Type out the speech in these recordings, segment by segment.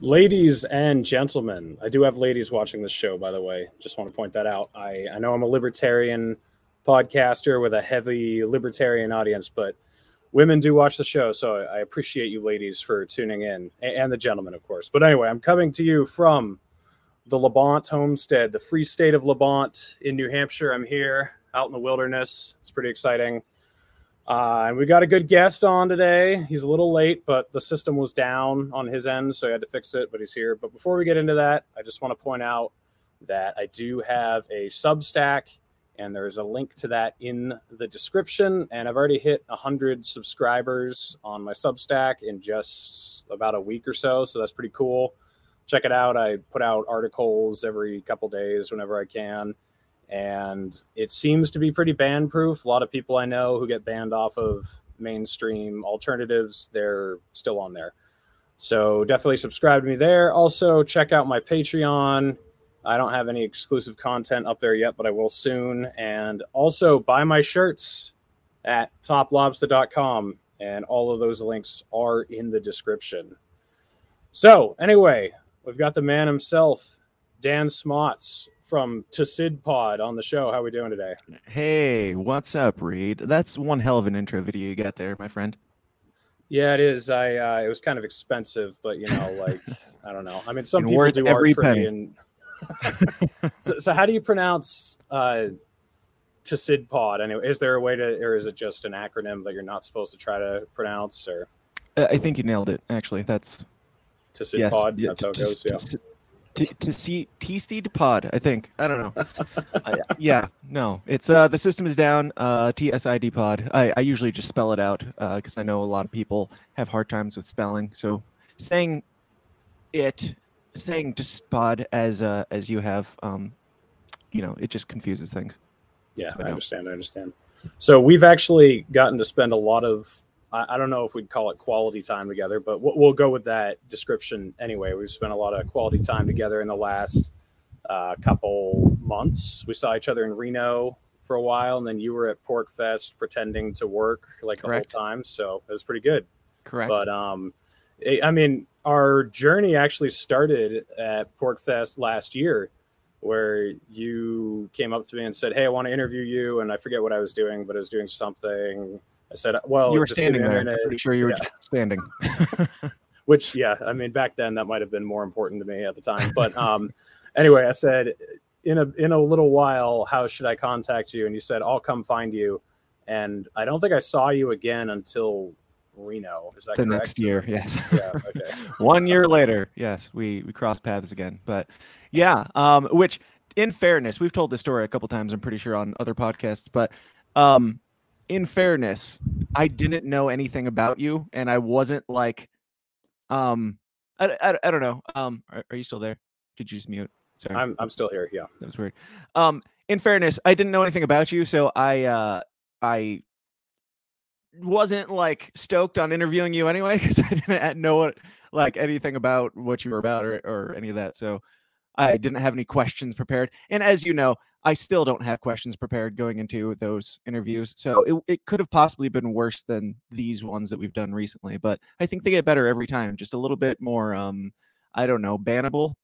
Ladies and gentlemen, I do have ladies watching this show, by the way. Just want to point that out. I, I know I'm a libertarian podcaster with a heavy libertarian audience, but women do watch the show. So I appreciate you ladies for tuning in and the gentlemen, of course. But anyway, I'm coming to you from the Labonte homestead, the free state of Labonte in New Hampshire. I'm here out in the wilderness. It's pretty exciting. Uh, and we got a good guest on today. He's a little late, but the system was down on his end, so he had to fix it, but he's here. But before we get into that, I just want to point out that I do have a Substack, and there's a link to that in the description. And I've already hit 100 subscribers on my Substack in just about a week or so, so that's pretty cool. Check it out. I put out articles every couple days whenever I can and it seems to be pretty band proof. A lot of people I know who get banned off of mainstream alternatives, they're still on there. So definitely subscribe to me there. Also, check out my Patreon. I don't have any exclusive content up there yet, but I will soon. And also buy my shirts at toplobster.com. And all of those links are in the description. So, anyway, we've got the man himself, Dan Smots from to Sid Pod on the show. How are we doing today? Hey, what's up, Reed? That's one hell of an intro video you got there, my friend. Yeah, it is. I uh, it was kind of expensive, but you know, like I don't know. I mean, some people do art for penny. me, and so, so how do you pronounce uh, Sid Pod? Anyway, is there a way to, or is it just an acronym that you're not supposed to try to pronounce? Or uh, I think you nailed it. Actually, that's to Sid yes, Pod. That's how it goes. Yeah to, to see TC pod. I think I don't know. uh, yeah, no, it's uh the system is down. Uh, TSID pod. I, I usually just spell it out because uh, I know a lot of people have hard times with spelling. So saying it, saying just pod as uh as you have, um, you know, it just confuses things. Yeah, so I, I understand. I understand. So we've actually gotten to spend a lot of I, I don't know if we'd call it quality time together, but we'll, we'll, go with that description anyway. We've spent a lot of quality time together in the last uh, couple months. We saw each other in Reno for a while, and then you were at Pork Fest pretending to work like Correct. the whole time. So it was pretty good. Correct. But um, I mean, our journey actually started at Pork Fest last year, where you came up to me and said, "Hey, I want to interview you," and I forget what I was doing, but I was doing something I said, well, you were standing there. I'm pretty sure you were yeah. just standing. Which, yeah, I mean, back then that might have been more important to me at the time. But um, anyway, I said, in a in a little while, how should I contact you? And you said, I'll come find you. And I don't think I saw you again until Reno. Is that the correct? next year? Yes. Yeah. Okay. One year later, yes, we we crossed paths again. But yeah, um, which in fairness, we've told this story a couple times. I'm pretty sure on other podcasts, but um, in fairness, I didn't know anything about you, and I wasn't like, um, I, I, I don't know. Um, are, are, you still there? Did you just mute? Sorry, I'm I'm still here. Yeah, that was weird. Um, in fairness, I didn't know anything about you, so I uh I wasn't like stoked on interviewing you anyway because I didn't know what like anything about what you were about or or any of that. So I didn't have any questions prepared. And as you know, I still don't have questions prepared going into those interviews. So it, it could have possibly been worse than these ones that we've done recently, but I think they get better every time. Just a little bit more, um, I don't know, bannable,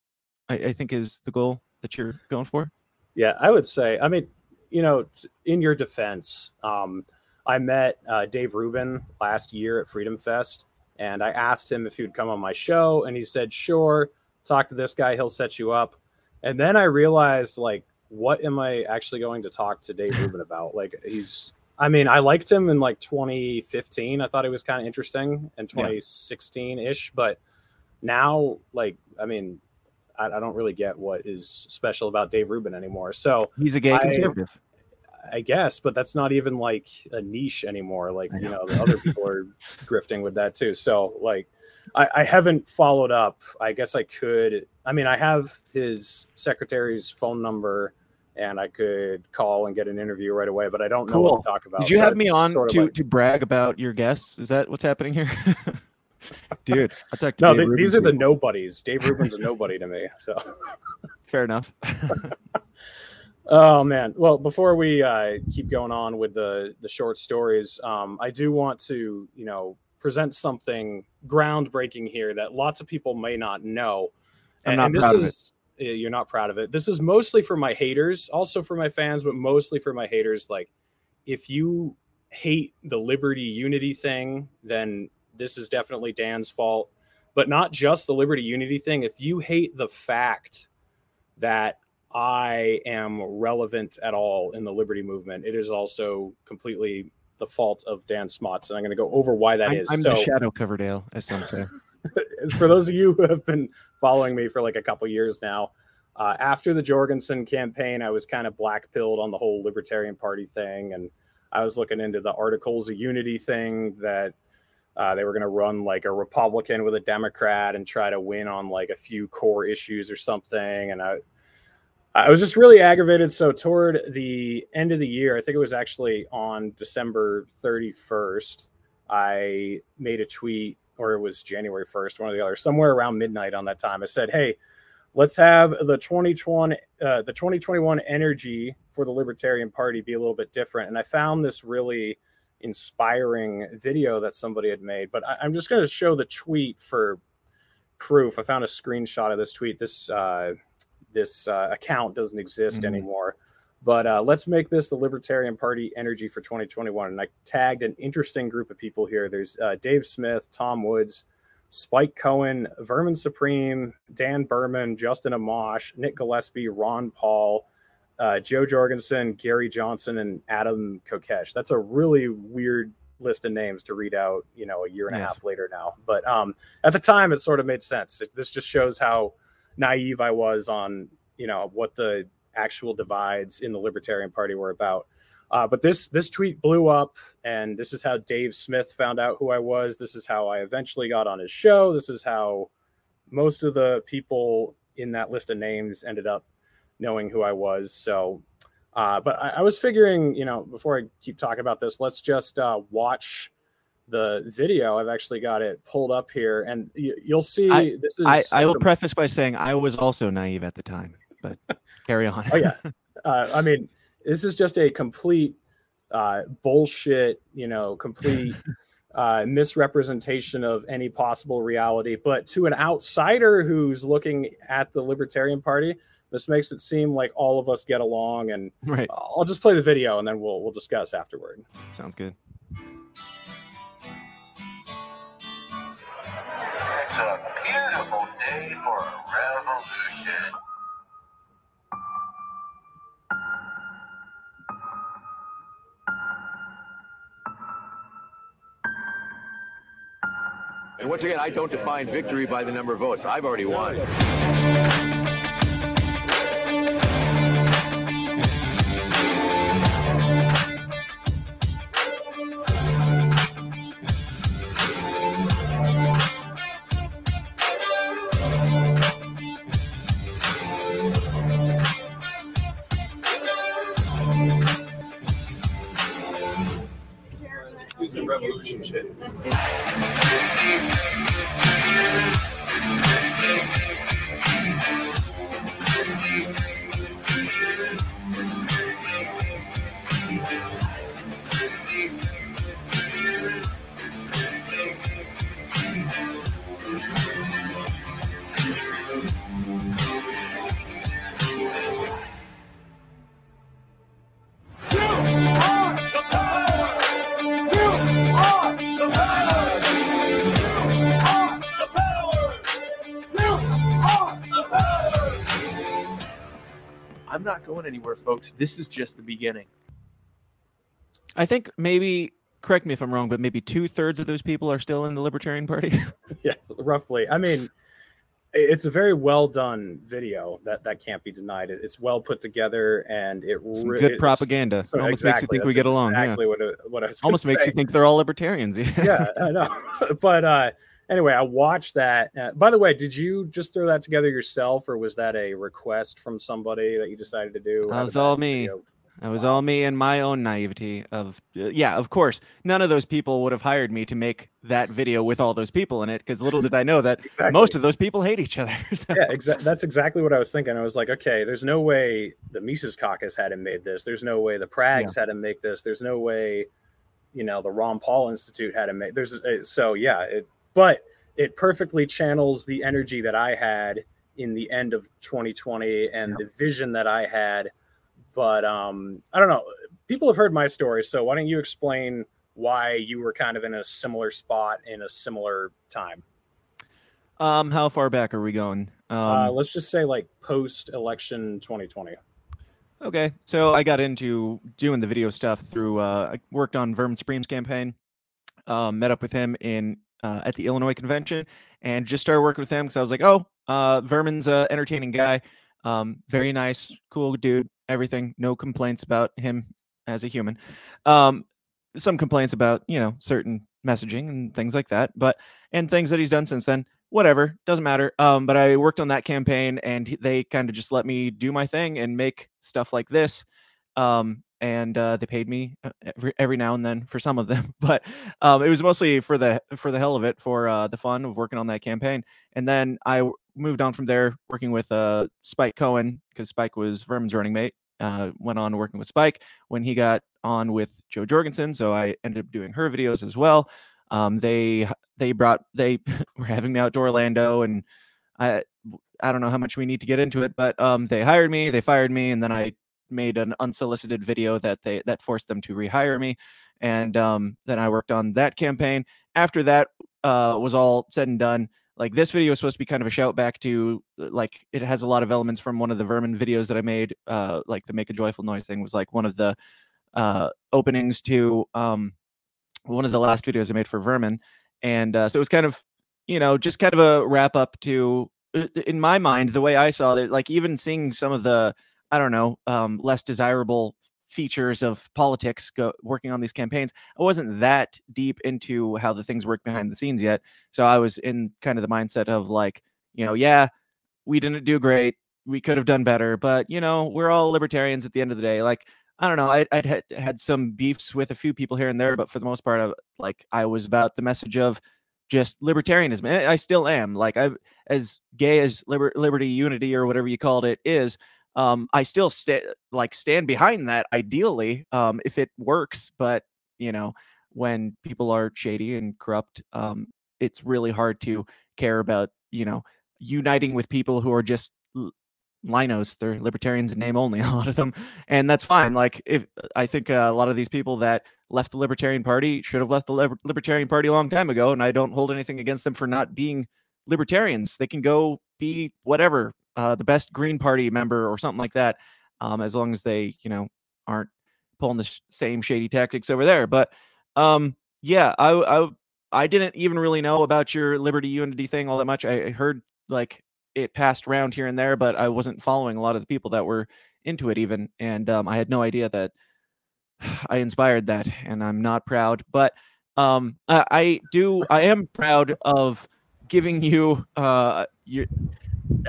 I, I think is the goal that you're going for. Yeah, I would say, I mean, you know, in your defense, um, I met uh, Dave Rubin last year at Freedom Fest, and I asked him if he would come on my show, and he said, sure, talk to this guy, he'll set you up. And then I realized, like, what am I actually going to talk to Dave Rubin about? Like he's I mean, I liked him in like 2015. I thought he was kind of interesting in 2016 ish, but now, like, I mean, I, I, don't really get what is special about Dave Rubin anymore. So he's a gay conservative. I guess, but that's not even like a niche anymore. Like, you know, the other people are grifting with that too. So, like, I, I, haven't followed up. I guess I could. I mean, I have his secretary's phone number and I could call and get an interview right away, but I don't cool. know what to talk about. Did you so have me on sort of to, like... to brag about your guests? Is that what's happening here? Dude, no, they, these are the nobodies. Dave Rubin's a nobody to me. So fair enough. oh man. Well, before we uh, keep going on with the the short stories, um, I do want to, you know, present something groundbreaking here that lots of people may not know. I'm And- not and this proud of is, uh, You're not proud of it. This is mostly for my haters, also for my fans, but mostly for my haters. Like, if you hate the liberty unity thing, then this is definitely Dan's fault. But not just the liberty unity thing. If you hate the fact that I am relevant at all in the liberty movement, it is also completely the fault of Dan Smots. And I'm going to go over why that I'm, is. I'm so, the shadow Coverdale, as some say. for those of you who have been following me for like a couple years now, uh, after the Jorgensen campaign, I was kind of black pilled on the whole Libertarian Party thing, and I was looking into the Articles of Unity thing that uh, they were going to run like a Republican with a Democrat and try to win on like a few core issues or something, and I. I was just really aggravated. So toward the end of the year, I think it was actually on December 31st, I made a tweet or it was January 1st, one or the other, somewhere around midnight on that time. I said, Hey, let's have the 2020, uh, the 2021 energy for the Libertarian Party be a little bit different. And I found this really inspiring video that somebody had made, but I, I'm just going to show the tweet for proof. I found a screenshot of this tweet. This, uh, this uh, account doesn't exist Mhm. anymore. But uh, let's make this the Libertarian Party energy for 2021. And I tagged an interesting group of people here. There's uh, Dave Smith, Tom Woods, Spike Cohen, Vermin Supreme, Dan Behrman, Justin Amash, Nick Gillespie, Ron Paul, uh, Jo Jorgensen, Gary Johnson, and Adam Kokesh. That's a really weird list of names to read out, you know, a year and a half later now. But um, at the time, it sort of made sense. It, this just shows how naive I was on, you know, what the actual divides in the Libertarian Party were about. Uh, but this this tweet blew up, and this is how Dave Smith found out who I was. This is how I eventually got on his show. This is how most of the people in that list of names ended up knowing who I was. So, uh, but I, I was figuring, you know, before I keep talking about this, let's just uh, watch the video. I've actually got it pulled up here, and y- you'll see. I- this is I, I will the- preface by saying I was also naive at the time, but carry on. Oh yeah. Uh, I mean, this is just a complete uh, bullshit, you know, complete uh, misrepresentation of any possible reality. But to an outsider who's looking at the Libertarian Party, this makes it seem like all of us get along. And right. I'll just play the video and then we'll we'll discuss afterward. Sounds good. It's a beautiful day for a revolution. And once again, I don't define victory by the number of votes. I've already won. Anywhere, folks. This is just the beginning. I think maybe correct me if I'm wrong, but maybe two thirds of those people are still in the Libertarian Party. yeah, roughly. I mean, it's a very well done video that that can't be denied. It's well put together and it Some re- good propaganda. so It almost makes you think we get along. Yeah. What, it- what I was gonna Almost makes say. you think they're all libertarians. yeah, I know. but uh, anyway, I watched that. Uh, by the way, did you just throw that together yourself, or was that a request from somebody that you decided to do? That was all me. video- That was all me and my own naivety of uh, yeah, of course. None of those people would have hired me to make that video with all those people in it because little did I know that Exactly. most of those people hate each other. So- yeah, exa- that's exactly what I was thinking. I was like, okay, there's no way the Mises Caucus hadn't made this. There's no way the Prags hadn't make this. There's no way you know the Ron Paul Institute had to make. There's a, so yeah, it, but it perfectly channels the energy that I had in the end of 2020 and the vision that I had. But um, I don't know. People have heard my story, so why don't you explain why you were kind of in a similar spot in a similar time? Um, how far back are we going? Um, uh, let's just say like post election 2020. Okay, so I got into doing the video stuff through. Uh, I worked on Vermin Supreme's campaign. Um, met up with him in uh, at the Illinois convention, and just started working with him because I was like, "Oh, uh, Vermin's a entertaining guy, um, very nice, cool dude, everything. No complaints about him as a human. Um, some complaints about you know certain messaging and things like that, but and things that he's done since then whatever doesn't matter um but i worked on that campaign and they kind of just let me do my thing and make stuff like this um and uh, they paid me uh, every, every now and then for some of them but um it was mostly for the for the hell of it for uh the fun of working on that campaign and then i moved on from there working with uh spike cohen because spike was vermin's running mate uh, went on working with Spike when he got on with jo Jorgensen. So I ended up doing her videos as well. Um, they they brought they were having me out to Orlando, and I I don't know how much we need to get into it, but um, they hired me, they fired me, and then I made an unsolicited video that they that forced them to rehire me, and um, then I worked on that campaign. After that uh, was all said and done, like this video is supposed to be kind of a shout back to like it has a lot of elements from one of the vermin videos that I made, uh, like the make a joyful noise thing was like one of the uh, openings to um, one of the last videos I made for Vermin, and uh, so it was kind of, you know, just kind of a wrap up to, uh, in my mind, the way I saw it. Like even seeing some of the, I don't know, um, less desirable features of politics go, working on these campaigns i wasn't that deep into how the things work behind the scenes yet so i was in kind of the mindset of like you know yeah we didn't do great we could have done better but you know we're all libertarians at the end of the day like I don't know. I, would had, had some beefs with a few people here and there, but for the most part, I, like I was about the message of just libertarianism, and I still am. Like I, as gay as liber, liberty, unity, or whatever you called it is, um, I still stand like stand behind that. Ideally, um, if it works, but you know, when people are shady and corrupt, um, it's really hard to care about you know uniting with people who are just linos they're libertarians in name only a lot of them and that's fine like if i think uh, a lot of these people that left the libertarian party should have left the Liber- libertarian party a long time ago and i don't hold anything against them for not being libertarians they can go be whatever uh, the best green party member or something like that um, as long as they you know aren't pulling the sh- same shady tactics over there but um yeah I, I i didn't even really know about your liberty unity thing all that much i heard like it passed around here and there, but I wasn't following a lot of the people that were into it even, and um, I had no idea that I inspired that, and I'm not proud, but um, I, I do. I am proud of giving you uh, your.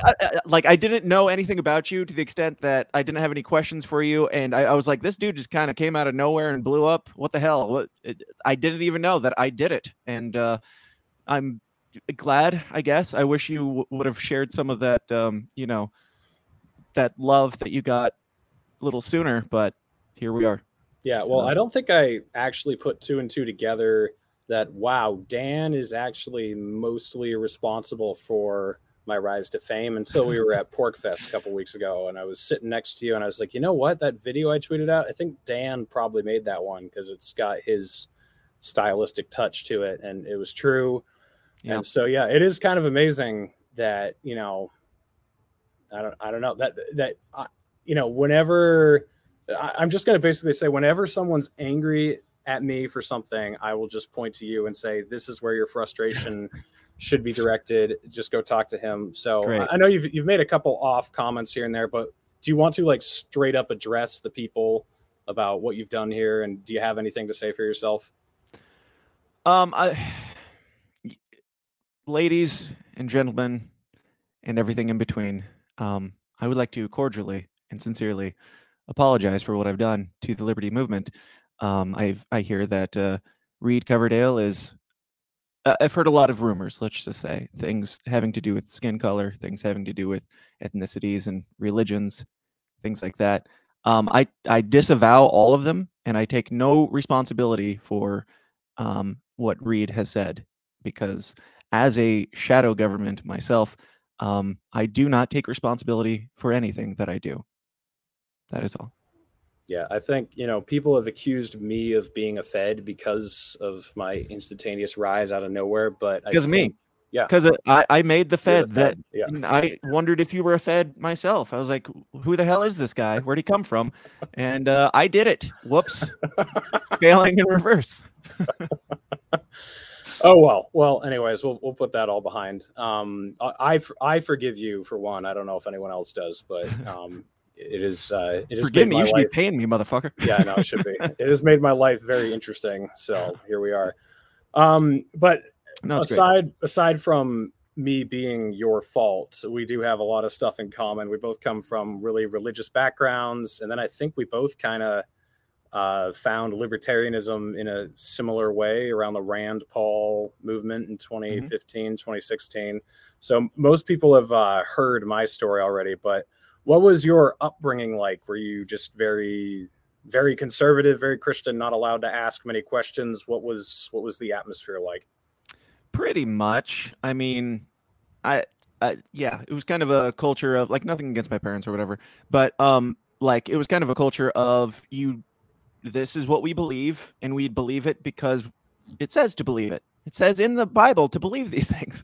I, I, like I didn't know anything about you to the extent that I didn't have any questions for you, and I, I was like, this dude just kind of came out of nowhere and blew up. What the hell? What? It, I didn't even know that I did it, and uh, I'm glad, I guess. I wish you w- would have shared some of that, um, you know, that love that you got a little sooner, but here we are. Yeah, well, I don't think I actually put two and two together that wow, Dan is actually mostly responsible for my rise to fame until we were at Porkfest a couple weeks ago and I was sitting next to you and I was like, "You know what? That video I tweeted out, I think Dan probably made that one because it's got his stylistic touch to it and it was true yeah. And so yeah, it is kind of amazing that you know, I don't I don't know that that uh, you know whenever I, I'm just going to basically say whenever someone's angry at me for something, I will just point to you and say this is where your frustration should be directed. Just go talk to him. So Great. I know you've you've made a couple off comments here and there, but do you want to like straight up address the people about what you've done here and do you have anything to say for yourself? Um I ladies and gentlemen, and everything in between, um, I would like to cordially and sincerely apologize for what I've done to the Liberty Movement. Um, I I hear that uh, Reed Coverdale is. I've heard a lot of rumors. Let's just say things having to do with skin color, things having to do with ethnicities and religions, things like that. Um, I I disavow all of them. and I take no responsibility for um, what Reed has said because as a shadow government myself, um, I do not take responsibility for anything that I do. That is all. Yeah, I think you know people have accused me of being a Fed because of my instantaneous rise out of nowhere, but Because of me. Yeah. Because I, I made the you're Fed that Yeah, I wondered if you were a Fed myself. I was like, who the hell is this guy? Where'd he come from? And uh, I did it. Whoops. Failing in reverse. Oh well. Well, anyways, we'll we'll put that all behind. Um, I I forgive you for one. I don't know if anyone else does, but um, it is uh, it has Forgive me. You should life. be paying me, motherfucker. yeah, I know it should be. It has made my life very interesting. So here we are. Um, but No, it's great. aside aside from me being your fault, we do have a lot of stuff in common. We both come from really religious backgrounds, and then I think we both kind of uh, found libertarianism in a similar way around the Rand Paul movement in 2015, 2016. So most people have uh, heard my story already, but what was your upbringing like? Were you just very, very conservative, very Christian, not allowed to ask many questions? What was what was the atmosphere like? Pretty much. I mean, I, I yeah, it was kind of a culture of like nothing against my parents or whatever, but um, like it was kind of a culture of you. This is what we believe, and we believe it because it says to believe it. It says in the Bible to believe these things.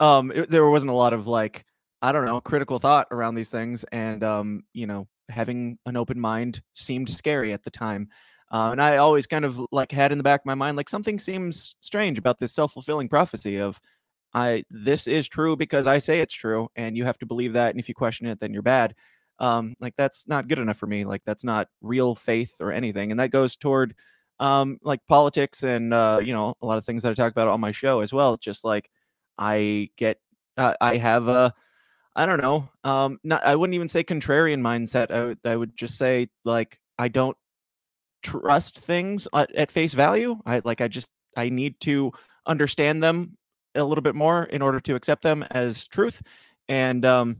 Um, it- there wasn't a lot of like I don't know critical thought around these things, and um, you know, having an open mind seemed scary at the time. Uh, and I always kind of like had in the back of my mind like something seems strange about this self-fulfilling prophecy of I this is true because I say it's true and you have to believe that and if you question it then you're bad. Um like that's not good enough for me. Like that's not real faith or anything and that goes toward um like politics and uh you know a lot of things that I talk about on my show as well just like I get uh, I have a I don't know. Um, not I wouldn't even say contrarian mindset. I would I would just say like I don't trust things at, at face value. I like I just I need to understand them a little bit more in order to accept them as truth. And um,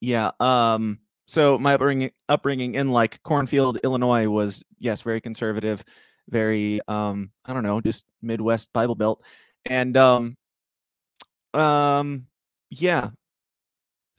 yeah. Um, so my upbringing upbringing in like Cornfield, Illinois was yes very conservative, very um I don't know just Midwest Bible Belt, and um um yeah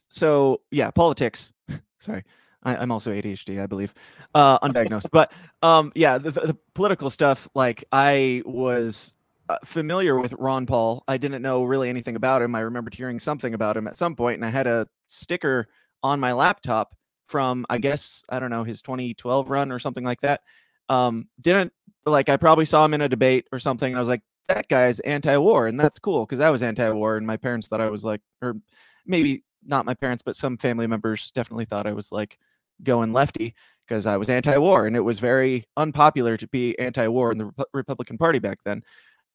so yeah politics. Sorry. I, i'm also adhd i believe. Uh undiagnosed. But um yeah the, the, the political stuff like i was uh, familiar with ron paul. I didn't know really anything about him. I remembered hearing something about him at some point and i had a sticker on my laptop from i guess i don't know his 2012 run or something like that. Um didn't like i probably saw him in a debate or something and i was like that guy's anti-war and that's cool because i was anti-war and my parents thought i was like or maybe not my parents but some family members definitely thought i was like going lefty because i was anti-war and it was very unpopular to be anti-war in the Repu- republican party back then.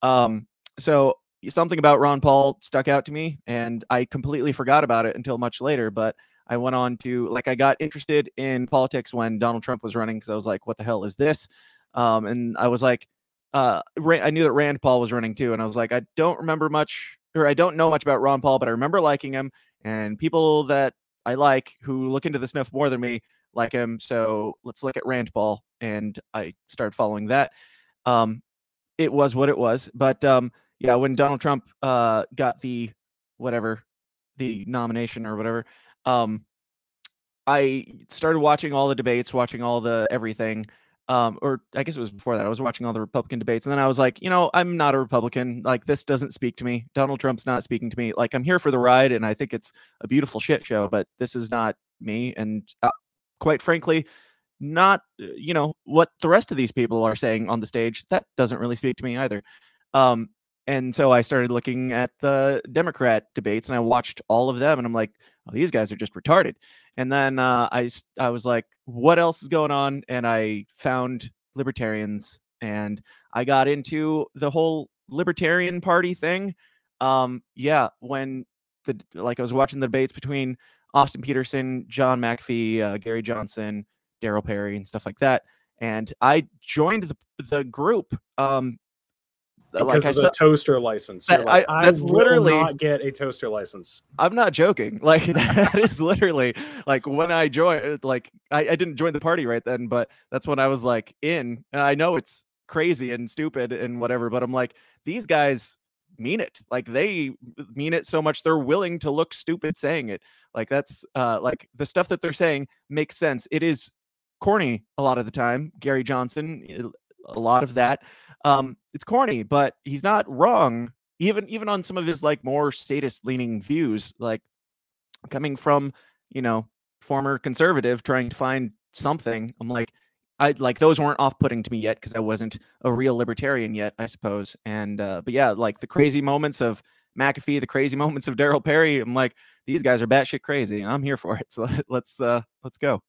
Um so something about ron paul stuck out to me and i completely forgot about it until much later but i went on to like i got interested in politics when donald trump was running because i was like what the hell is this? Um and i was like uh, I knew that Rand Paul was running too, and I was like, I don't remember much, or I don't know much about Ron Paul, but I remember liking him, and people that I like who look into the snuff more than me like him. So let's look at Rand Paul, and I started following that. Um, it was what it was, but um, yeah, when Donald Trump uh got the whatever the nomination or whatever, um, I started watching all the debates, watching all the everything. Um, or I guess it was before that. I was watching all the Republican debates, and then I was like, you know, I'm not a Republican. Like this doesn't speak to me. Donald Trump's not speaking to me. Like I'm here for the ride, and I think it's a beautiful shit show, but this is not me. And uh, quite frankly, not uh, you know what the rest of these people are saying on the stage. That doesn't really speak to me either. Um, and so I started looking at the Democrat debates, and I watched all of them, and I'm like, oh, these guys are just retarded. And then uh, I I was like, what else is going on? And I found libertarians, and I got into the whole libertarian party thing. Um, yeah, when the like I was watching the debates between Austin Petersen, John McAfee, uh, Gary Johnson, Darryl Perry, and stuff like that. And I joined the the group um, because like I of the toaster license. That- like, I- I, that's will literally- not get a toaster license. I'm not joking. Like that is literally like when I joined. Like I, I didn't join the party right then, but that's when I was like in. And I know it's crazy and stupid and whatever, but I'm like these guys mean it. Like they mean it so much they're willing to look stupid saying it. Like that's uh like the stuff that they're saying makes sense. It is corny a lot of the time. Gary Johnson, a lot of that. Um, it's corny, but he's not wrong. Even even on some of his like more statist leaning views, like coming from you know former conservative trying to find something. I'm like, I like those weren't off putting to me yet because I wasn't a real libertarian yet, I suppose. And uh, but yeah, like the crazy moments of McAfee, the crazy moments of Darryl Perry. I'm like, these guys are batshit crazy, and I'm here for it. So let's uh let's go.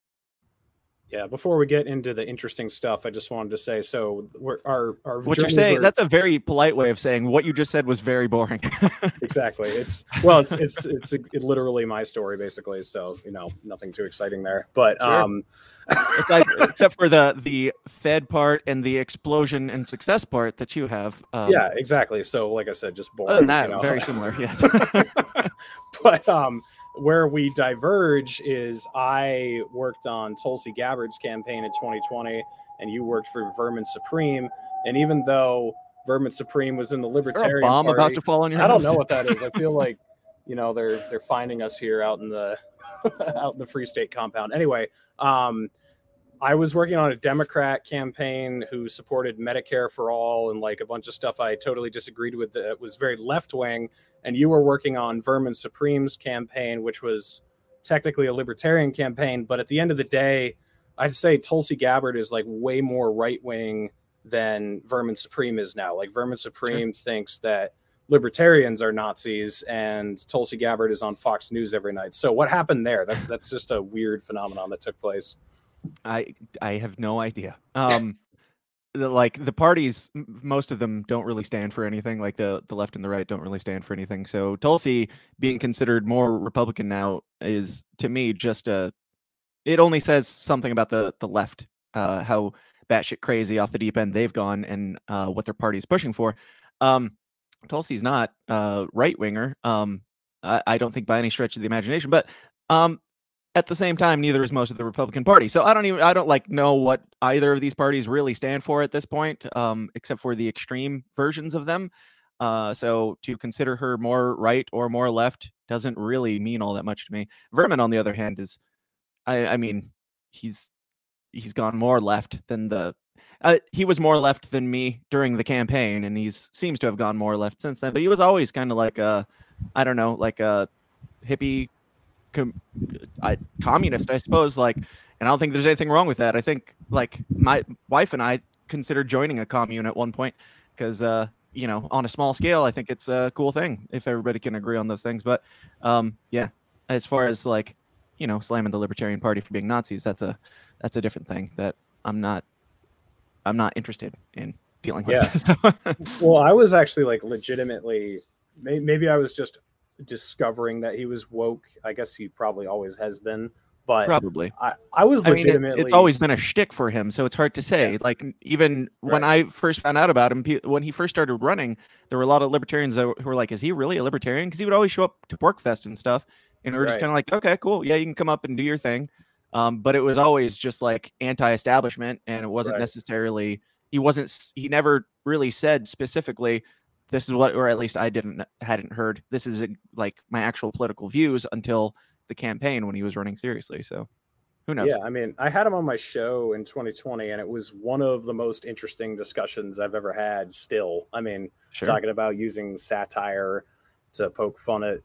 Yeah. Before we get into the interesting stuff, I just wanted to say so. We're our our What you're saying, were- that's a very polite way of saying what you just said was very boring. exactly. It's well, it's it's it's it literally my story basically. So you know, nothing too exciting there. But Sure. um, Aside- except for the the Fed part and the explosion and success part that you have. Um, yeah, exactly. So like I said, just boring. Other than that, you know? very similar. Yes. but um, where we diverge is I worked on Tulsi Gabbard's campaign in 2020, and you worked for Vermin Supreme. And even though Vermin Supreme was in the Libertarian bomb Party, about to fall on your I don't know what that is. I feel like you know they're they're finding us here out in the out in the Free State compound. Anyway, um, I was working on a Democrat campaign who supported Medicare for all and like a bunch of stuff I totally disagreed with that was very left wing. And you were working on Vermin Supreme's campaign, which was technically a libertarian campaign. But at the end of the day, I'd say Tulsi Gabbard is like way more right wing than Vermin Supreme is now. Like Vermin Supreme thinks that libertarians are Nazis and Tulsi Gabbard is on Fox News every night. So what happened there? That's that's just a weird phenomenon that took place. I I have no idea. Um, the, like the parties, most of them don't really stand for anything. Like the the left and the right don't really stand for anything. So Tulsi being considered more Republican now is to me just a. It only says something about the the left, uh, how batshit crazy off the deep end they've gone, and uh, what their party is pushing for. Um, Tulsi's not uh, right winger. Um, I, I don't think by any stretch of the imagination, but um, at the same time, neither is most of the Republican Party. So I don't even I don't like know what either of these parties really stand for at this point, um, except for the extreme versions of them. Uh, so to consider her more right or more left doesn't really mean all that much to me. Vermin, on the other hand, is I, I mean, he's he's gone more left than the uh, he was more left than me during the campaign, and he's seems to have gone more left since then. But he was always kind of like a, I don't know, like a hippie, com- I, communist, I suppose. Like, and I don't think there's anything wrong with that. I think like my wife and I considered joining a commune at one point because, uh, you know, on a small scale, I think it's a cool thing if everybody can agree on those things. But um, yeah, as far as like, you know, slamming the Libertarian Party for being Nazis, that's a that's a different thing that I'm not I'm not interested in dealing with. Yeah. Well, I was actually like legitimately, maybe I was just discovering that he was woke. I guess he probably always has been, but Probably. I, I was I mean, it- legitimately. it's always been a shtick for him, so it's hard to say. Like n- even when I first found out about him, when he first started running, there were a lot of libertarians that who were like, "Is he really a libertarian?" Because he would always show up to Porkfest and stuff, and we are just kind of like, "Okay, cool, yeah, you can come up and do your thing." Um, but it was always just like anti-establishment, and it wasn't Right. necessarily. He wasn't. He never really said specifically, "This is what," or at least I didn't hadn't heard. This is like my actual political views until the campaign when he was running seriously. So, who knows? Yeah, I mean, I had him on my show in 2020, and it was one of the most interesting discussions I've ever had. Still, I mean, Sure. talking about using satire to poke fun at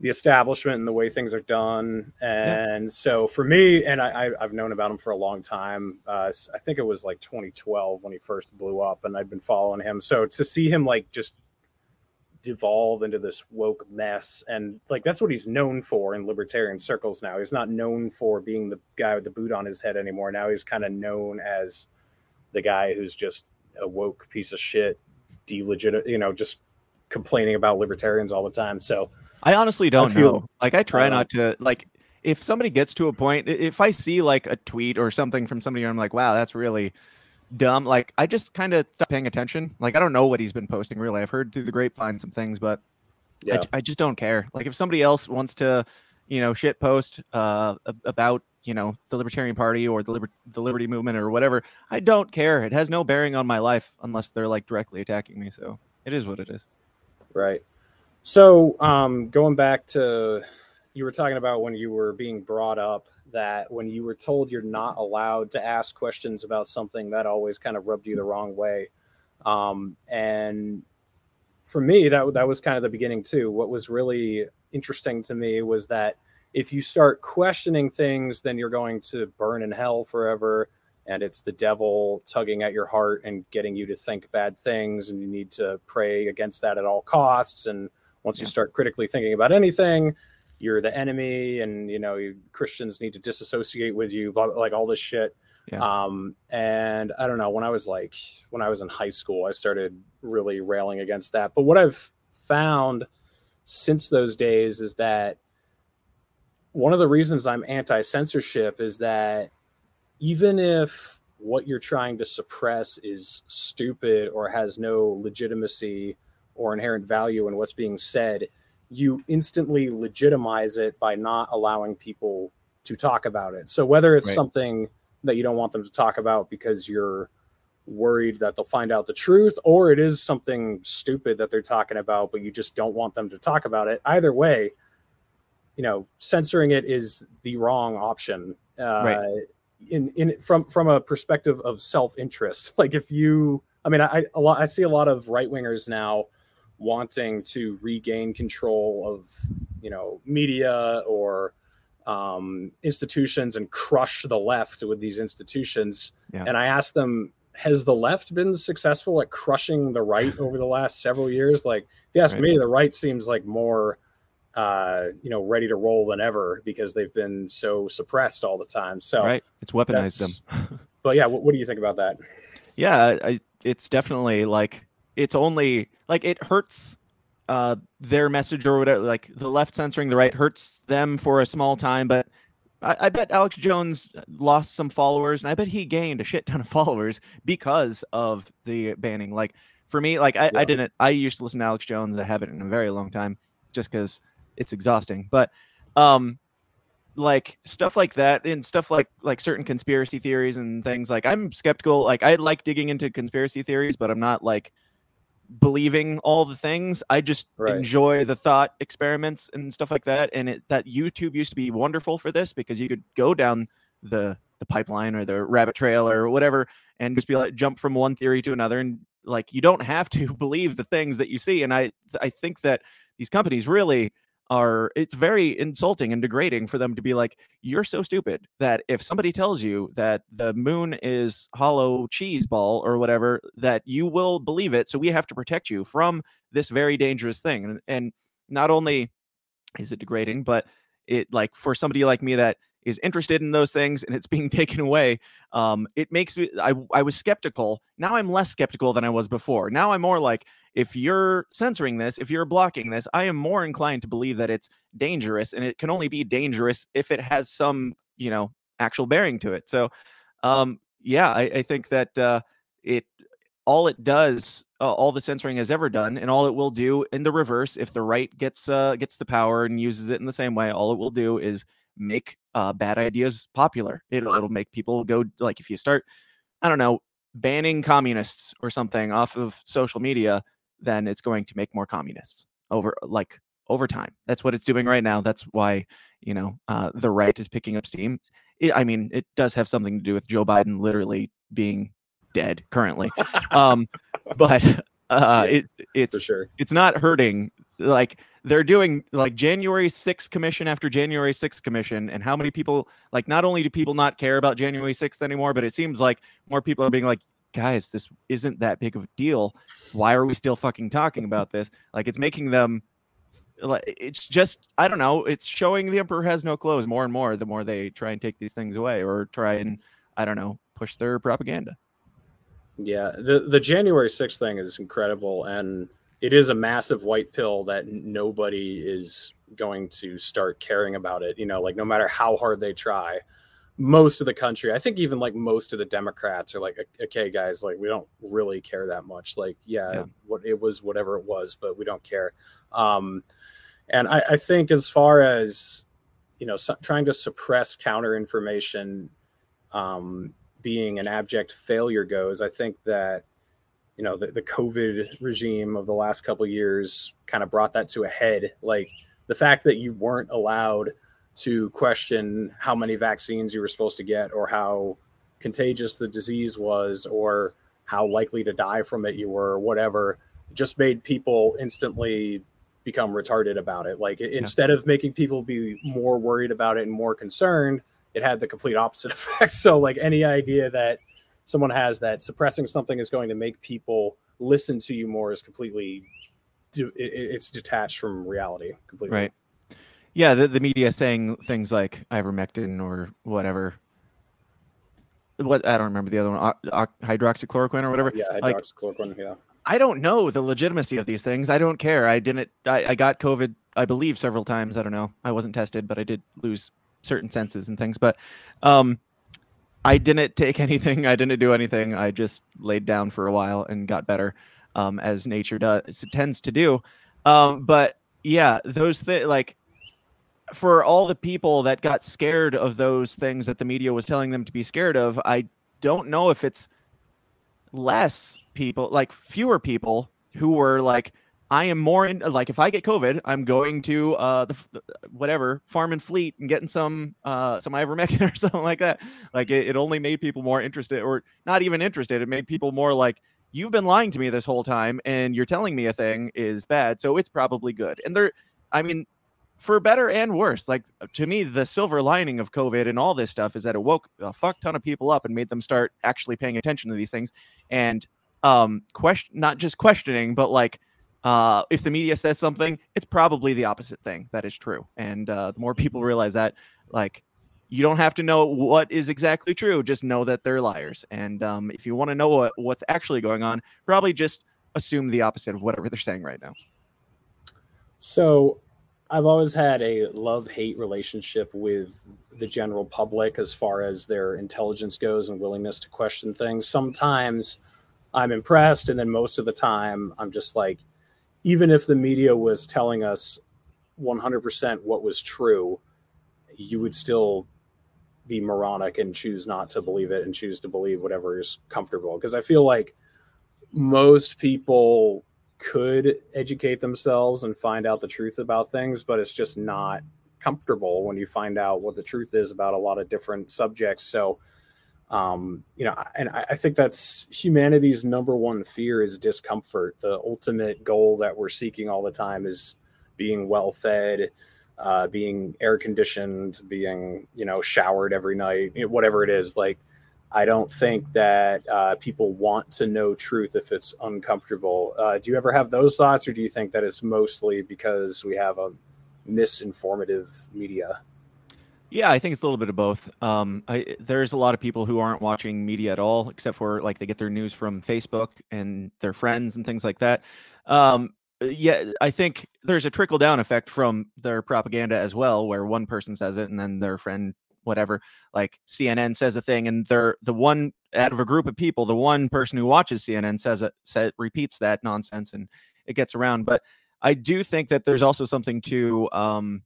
the establishment and the way things are done. And so for me, and I, I've known about him for a long time. Uh, I think it was like 2012 when he first blew up, and I'd been following him. So to see him like just devolve into this woke mess and like that's what he's known for in libertarian circles now he's not known for being the guy with the boot on his head anymore now he's kind of known as the guy who's just a woke piece of shit delegit you know just complaining about libertarians all the time so I honestly don't feel- know. Like I try not to like if somebody gets to a point if I see like a tweet or something from somebody and I'm like, wow, that's really dumb. Like I just kind of stop paying attention. Like I don't know what he's been posting really. I've heard through the grapevine some things, but I, Yeah. j- I just don't care. Like if somebody else wants to, you know, shit post uh about you know the Libertarian Party or the Liber- the Liberty Movement or whatever, I don't care. It has no bearing on my life unless they're like directly attacking me. So it is what it is. Right. So, um, going back to you were talking about when you were being brought up that when you were told you're not allowed to ask questions about something, that always kind of rubbed you the wrong way. Um, and for me, that that was kind of the beginning too. What was really interesting to me was that if you start questioning things, then you're going to burn in hell forever. And it's the devil tugging at your heart and getting you to think bad things. And you need to pray against that at all costs. And once you start critically thinking about anything, you're the enemy. And, you know, you, Christians need to disassociate with you, blah, like all this shit. Yeah. Um, and I don't know, when I was like, when I was in high school, I started really railing against that. But what I've found since those days is that one of the reasons I'm anti censorship is that even if what you're trying to suppress is stupid or has no legitimacy or inherent value in what's being said, you instantly legitimize it by not allowing people to talk about it. So whether it's Right. something that you don't want them to talk about because you're worried that they'll find out the truth or it is something stupid that they're talking about but you just don't want them to talk about it either way you know censoring it is the wrong option uh Right. in in from from a perspective of self-interest like if you i mean i a lot i see a lot of right wingers now wanting to regain control of you know media or um, institutions and crush the left with these institutions Yeah. and i asked them has the left been successful at crushing the right over the last several years like if you ask Right. me the right seems like more uh, you know ready to roll than ever because they've been so suppressed all the time so right? It's weaponized them. but yeah what, what do you think about that yeah I, it's definitely like it's only like it hurts uh their message or whatever like the left censoring the right hurts them for a small time but I, I bet alex jones lost some followers and i bet he gained a shit ton of followers because of the banning. Like for me like i, I didn't i used to listen to alex jones. I haven't in a very long time just because it's exhausting. But um like stuff like that and stuff like like certain conspiracy theories and things like i'm skeptical. Like i like digging into conspiracy theories but i'm not like believing all the things. I just Right. enjoy the thought experiments and stuff like that. And it that youtube used to be wonderful for this because you could go down the the pipeline or the rabbit trail or whatever and just be like jump from one theory to another. And like you don't have to believe the things that you see. And i i think that these companies really are it's very insulting and degrading for them to be like you're so stupid that if somebody tells you that the moon is hollow cheese ball or whatever that you will believe it so we have to protect you from this very dangerous thing. And, and not only is it degrading but it like for somebody like me that is interested in those things and it's being taken away um it makes me i i was skeptical. Now i'm less skeptical than i was before. Now i'm more like if you're censoring this if you're blocking this i am more inclined to believe that it's dangerous and it can only be dangerous if it has some you know actual bearing to it. So um yeah i, I think that uh it all it does uh, all the censoring has ever done and all it will do in the reverse if the right gets uh gets the power and uses it in the same way all it will do is make uh bad ideas popular. It'll, it'll make people go like if you start i don't know banning communists or something off of social media then it's going to make more communists over like over time. That's what it's doing right now. That's why you know uh the right is picking up steam. It, i mean it does have something to do with joe biden literally being dead currently. Um but uh Yeah, it it's sure. it's not hurting. Like they're doing like january 6th commission after january 6th commission and how many people like not only do people not care about january 6th anymore but it seems like more people are being like guys this isn't that big of a deal why are we still fucking talking about this like it's making them like it's just i don't know it's showing the emperor has no clothes more and more the more they try and take these things away or try and i don't know push their propaganda Yeah, the the January 6th thing is incredible and it is a massive white pill that nobody is going to start caring about it, you know, like no matter how hard they try. Most of the country. I think even like most of the Democrats are like, okay, guys, like we don't really care that much. Like, yeah, Yeah. what it was, whatever it was, but we don't care. Um, and I, I think as far as you know, su- trying to suppress counter information um, being an abject failure goes, I think that you know the, the COVID regime of the last couple of years kind of brought that to a head. Like the fact that you weren't allowed to question how many vaccines you were supposed to get or how contagious the disease was or how likely to die from it you were or whatever just made people instantly become retarded about it. Like instead of making people be more worried about it and more concerned it had the complete opposite effect. So like any idea that someone has that suppressing something is going to make people listen to you more is completely it- it- it's detached from reality completely. Right. Yeah, the, the media saying things like ivermectin or whatever. What I don't remember the other one, o- o- hydroxychloroquine or whatever. yeah like- hydroxychloroquine yeah I don't know the legitimacy of these things. I don't care. I didn't. I, I got COVID. I believe several times. I don't know. I wasn't tested, but I did lose certain senses and things. But um, I didn't take anything. I didn't do anything. I just laid down for a while and got better, um, as nature does it tends to do. Um, but yeah, those things like for all the people that got scared of those things that the media was telling them to be scared of, I don't know if it's less people, like fewer people who were like, I am more in like if I get COVID, I'm going to uh the f- whatever farm and fleet and getting some uh some ivermectin or something like that. Like it, it only made people more interested, or not even interested. It made people more like, you've been lying to me this whole time, and you're telling me a thing is bad, so it's probably good. And there, I mean, for better and worse. Like to me, the silver lining of COVID and all this stuff is that it woke a fuck ton of people up and made them start actually paying attention to these things and um question not just questioning, but like uh if the media says something, it's probably the opposite thing that is true. And uh the more people realize that, like you don't have to know what is exactly true, just know that they're liars. And um if you want to know what, what's actually going on, probably just assume the opposite of whatever they're saying right now. So I've always had a love hate relationship with the general public as far as their intelligence goes and willingness to question things. Sometimes I'm impressed, and then most of the time I'm just like, even if the media was telling us 100% what was true, you would still be moronic and choose not to believe it and choose to believe whatever is comfortable. Because I feel like most people could educate themselves and find out the truth about things, but it's just not comfortable when you find out what the truth is about a lot of different subjects. So, um, you know, and I, I think that's humanity's number one fear is discomfort. The ultimate goal that we're seeking all the time is being well fed, uh, being air conditioned, being, you know, showered every night, whatever it is. Like, I don't think that uh, people want to know truth if it's uncomfortable. Uh, do you ever have those thoughts, or do you think that it's mostly because we have a misinformative media? Yeah, I think it's a little bit of both. Um, I, there's a lot of people who aren't watching media at all, except for like they get their news from Facebook and their friends and things like that. Um, yeah, I think there's a trickle down effect from their propaganda as well, where one person says it and then their friend, whatever, like CNN says a thing, and they're the one out of a group of people, the one person who watches CNN says it, says repeats that nonsense, and it gets around. But I do think that there's also something to um,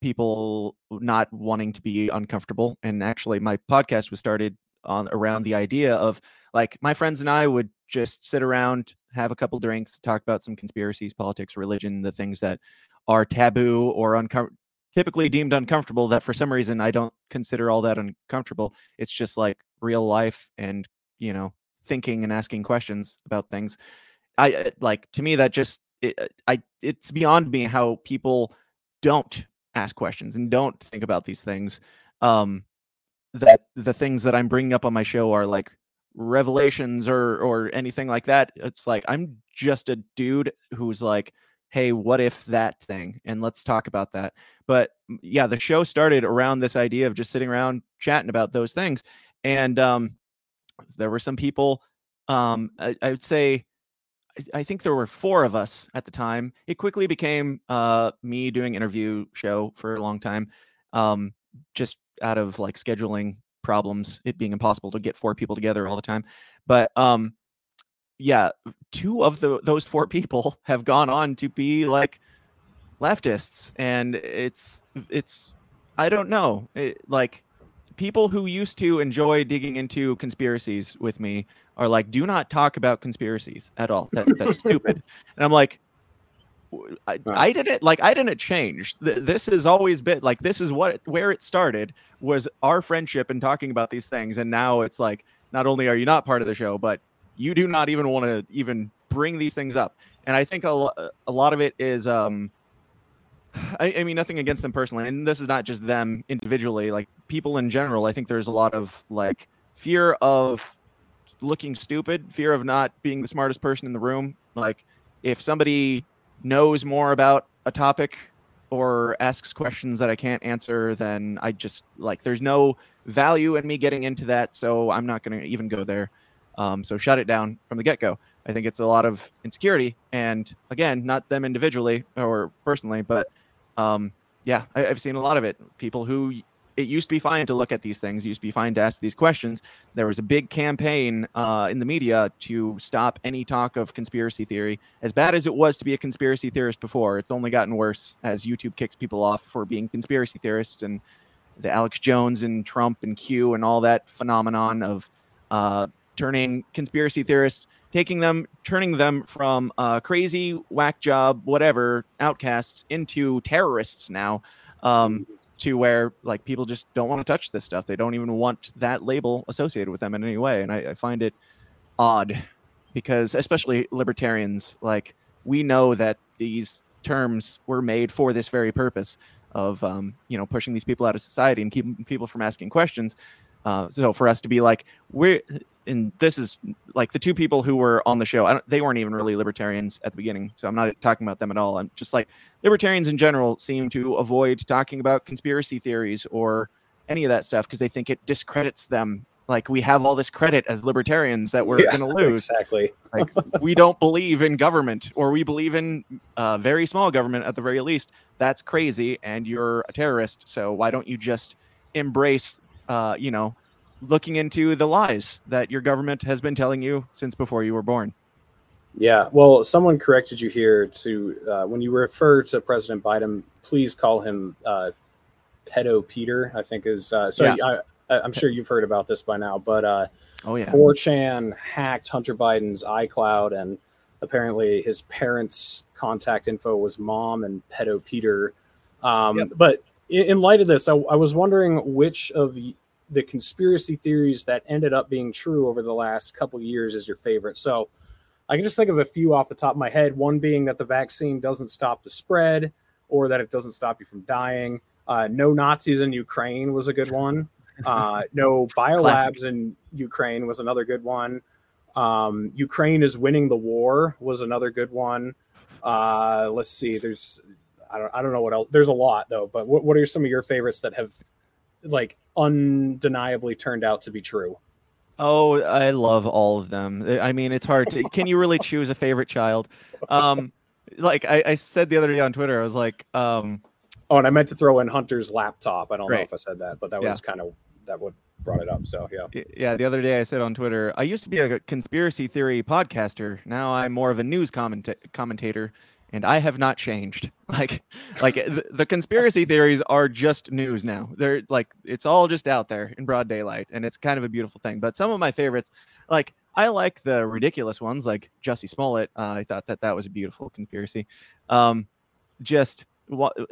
people not wanting to be uncomfortable. And actually, my podcast was started on around the idea of like my friends and I would just sit around, have a couple drinks, talk about some conspiracies, politics, religion, the things that are taboo or uncomfortable. Typically deemed uncomfortable, that for some reason I don't consider all that uncomfortable. It's just like real life and, you know, thinking and asking questions about things. I uh, like to me that just it, uh, I it's beyond me how people don't ask questions and don't think about these things. Um, that the things that I'm bringing up on my show are like revelations or or anything like that. It's like I'm just a dude who's like, hey, what if that thing? And let's talk about that. But yeah, the show started around this idea of just sitting around chatting about those things. And um, there were some people, um, I, I would say, I- I think there were four of us at the time. It quickly became uh, me doing interview show for a long time, um, just out of like scheduling problems, it being impossible to get four people together all the time. But um, yeah, two of the those four people have gone on to be like leftists, and it's it's I don't know, it, like people who used to enjoy digging into conspiracies with me are like, do not talk about conspiracies at all. That, that's stupid. And I'm like, I didn't like I didn't change. This has always been like this is what where it started was our friendship and talking about these things, and now it's like not only are you not part of the show, but you do not even want to even bring these things up. And I think a, a lot of it is um I, I mean nothing against them personally, and this is not just them individually. Like people in general, I think there's a lot of like fear of looking stupid, fear of not being the smartest person in the room. Like if somebody knows more about a topic or asks questions that I can't answer, then I just like there's no value in me getting into that, so I'm not going to even go there. Um, so shut it down from the get go. I think it's a lot of insecurity, and again, not them individually or personally, but um, yeah, I, I've seen a lot of it. People who it used to be fine to look at these things, used to be fine to ask these questions. There was a big campaign uh, in the media to stop any talk of conspiracy theory. As bad as it was to be a conspiracy theorist before, it's only gotten worse as YouTube kicks people off for being conspiracy theorists and the Alex Jones and Trump and Q and all that phenomenon of uh, turning conspiracy theorists, taking them, turning them from uh, crazy whack job, whatever outcasts into terrorists now. Um, to where like people just don't want to touch this stuff. They don't even want that label associated with them in any way. And I, I find it odd because especially libertarians, like we know that these terms were made for this very purpose of um, you know pushing these people out of society and keeping people from asking questions. Uh, so for us to be like we're and this is like the two people who were on the show I don't, they weren't even really libertarians at the beginning so i'm not talking about them at all. I'm just like libertarians in general seem to avoid talking about conspiracy theories or any of that stuff because they think it discredits them. Like we have all this credit as libertarians that we're Yeah, going to lose. Exactly. like we don't believe in government or we believe in uh, very small government at the very least. That's crazy and you're a terrorist so why don't you just embrace uh, you know looking into the lies that your government has been telling you since before you were born Yeah. Well, someone corrected you here to uh, when you refer to President Biden, please call him uh, pedo Peter. I think is uh, so. Yeah. I, I'm sure you've heard about this by now, but uh, oh yeah 4chan hacked Hunter Biden's iCloud, and apparently his parents' contact info was mom and pedo Peter. Um, Yep. But in, light of this, I, I was wondering which of the, the conspiracy theories that ended up being true over the last couple years is your favorite. So I can just think of a few off the top of my head. One being that the vaccine doesn't stop the spread, or that it doesn't stop you from dying. Uh, no Nazis in Ukraine was a good one. Uh, no biolabs in Ukraine was another good one. Um, Ukraine is winning the war was another good one. Uh, let's see. There's I don't I don't know what else. There's a lot though. But what what are some of your favorites that have like undeniably turned out to be true? Oh, I love all of them. I mean, it's hard to. Can you really choose a favorite child? Um, like I, I said the other day on Twitter, I was like, um, Oh, and I meant to throw in Hunter's laptop. I don't know if I said that, but that Yeah. was kind of that what brought it up. So yeah. yeah, the other day I said on Twitter, I used to be a conspiracy theory podcaster. Now I'm more of a news commenta- commentator, and I have not changed. Like, like the, the conspiracy theories are just news now. They're like it's all just out there in broad daylight, and it's kind of a beautiful thing. But some of my favorites, like I like the ridiculous ones, like Jussie Smollett. Uh, I thought that that was a beautiful conspiracy. Um, just what.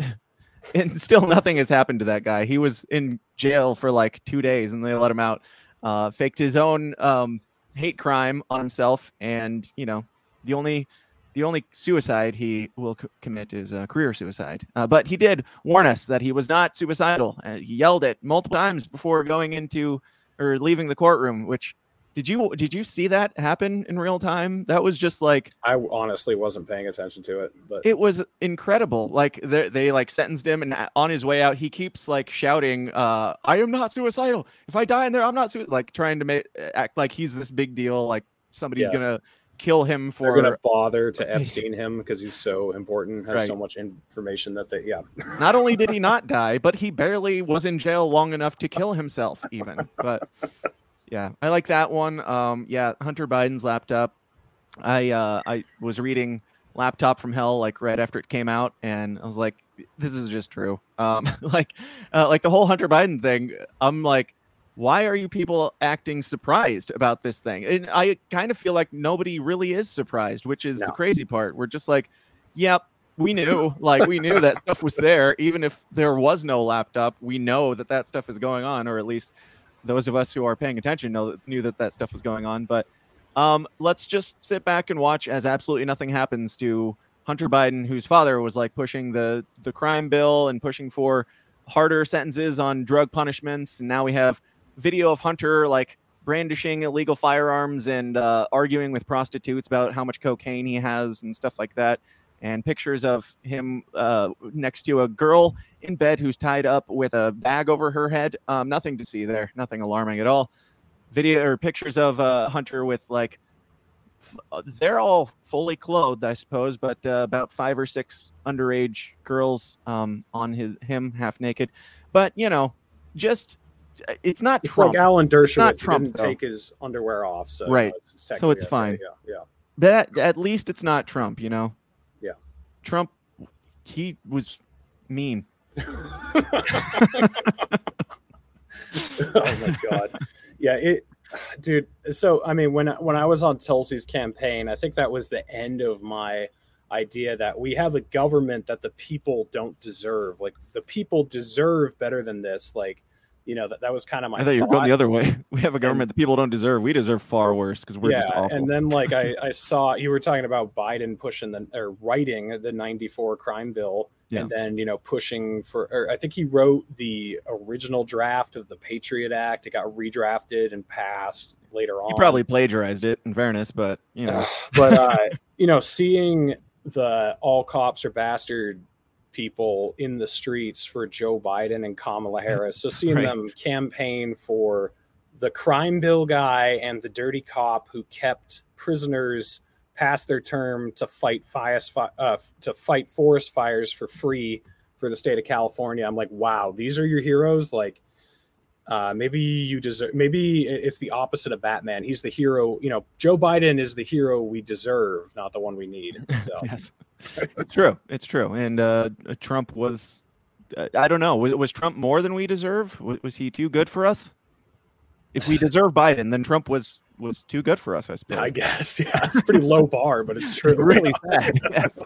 And still, nothing has happened to that guy. He was in jail for like two days, and they let him out. Uh, faked his own um, hate crime on himself, and you know, the only the only suicide he will c- commit is uh, career suicide. Uh, but he did warn us that he was not suicidal. Uh, he yelled it multiple times before going into or leaving the courtroom. Which did you did you see that happen in real time? That was just like I honestly wasn't paying attention to it, but it was incredible. Like they they like sentenced him, and on his way out, he keeps like shouting, uh, "I am not suicidal. If I die in there, I'm not sui-" like trying to make act like he's this big deal, like somebody's Yeah. gonna kill him for. They're gonna bother to Epstein him because he's so important, has so much information that they yeah. not only did he not die, but he barely was in jail long enough to kill himself, even. But yeah, I like that one. Um, yeah, Hunter Biden's laptop. I uh, I was reading Laptop from Hell like right after it came out, and I was like, this is just true. Um, like, uh, like the whole Hunter Biden thing. I'm like, why are you people acting surprised about this thing? And I kind of feel like nobody really is surprised, which is the crazy part. We're just like, yep, we knew, like we knew that stuff was there, even if there was no laptop. We know that that stuff is going on, or at least those of us who are paying attention know knew that that stuff was going on. But um, let's just sit back and watch as absolutely nothing happens to Hunter Biden, whose father was like pushing the the crime bill and pushing for harder sentences on drug punishments, and now we have video of Hunter like brandishing illegal firearms and uh, arguing with prostitutes about how much cocaine he has and stuff like that. And pictures of him uh, next to a girl in bed who's tied up with a bag over her head. Um, nothing to see there, nothing alarming at all. Video or pictures of uh, Hunter with like, uh, they're all fully clothed, I suppose, but uh, about five or six underage girls um, on his him half naked. But you know, just it's not It's Trump. like Alan Dershowitz. not he Trump, didn't though. take his underwear off, so Right. It's, So it's fine. Yeah, yeah. but at, at least it's not Trump, you know. Yeah. Trump, he was mean. oh my god yeah it dude so i mean when I- when i was on tulsi's campaign i think that was the end of my idea that we have a government that the people don't deserve like the people deserve better than this like you know that, that was kind of my I thought you were going the other way. We have a government that people don't deserve. We deserve far worse because we're yeah, just awful. and then like I, I saw you were talking about Biden pushing the or writing the 94 crime bill Yeah. and then you know pushing for or I think he wrote the original draft of the Patriot Act. It got redrafted and passed later on. he probably plagiarized it, in fairness, but you know, but uh, you know, seeing the all cops are bastard people in the streets for Joe Biden and Kamala Harris, so seeing Right. them campaign for the crime bill guy and the dirty cop who kept prisoners past their term to fight fires, uh, to fight forest fires for free for the state of California. I'm like, wow, these are your heroes. Like, uh, maybe you deserve. Maybe it's the opposite of Batman. He's the hero. You know, Joe Biden is the hero we deserve, not the one we need. So yes, it's true. It's true. And uh, Trump was, uh, I don't know, was, was Trump more than we deserve? Was, was he too good for us? If we deserve Biden, then Trump was was too good for us, I suppose. I guess, yeah, it's pretty low bar, but it's true. It's really bad. Yes.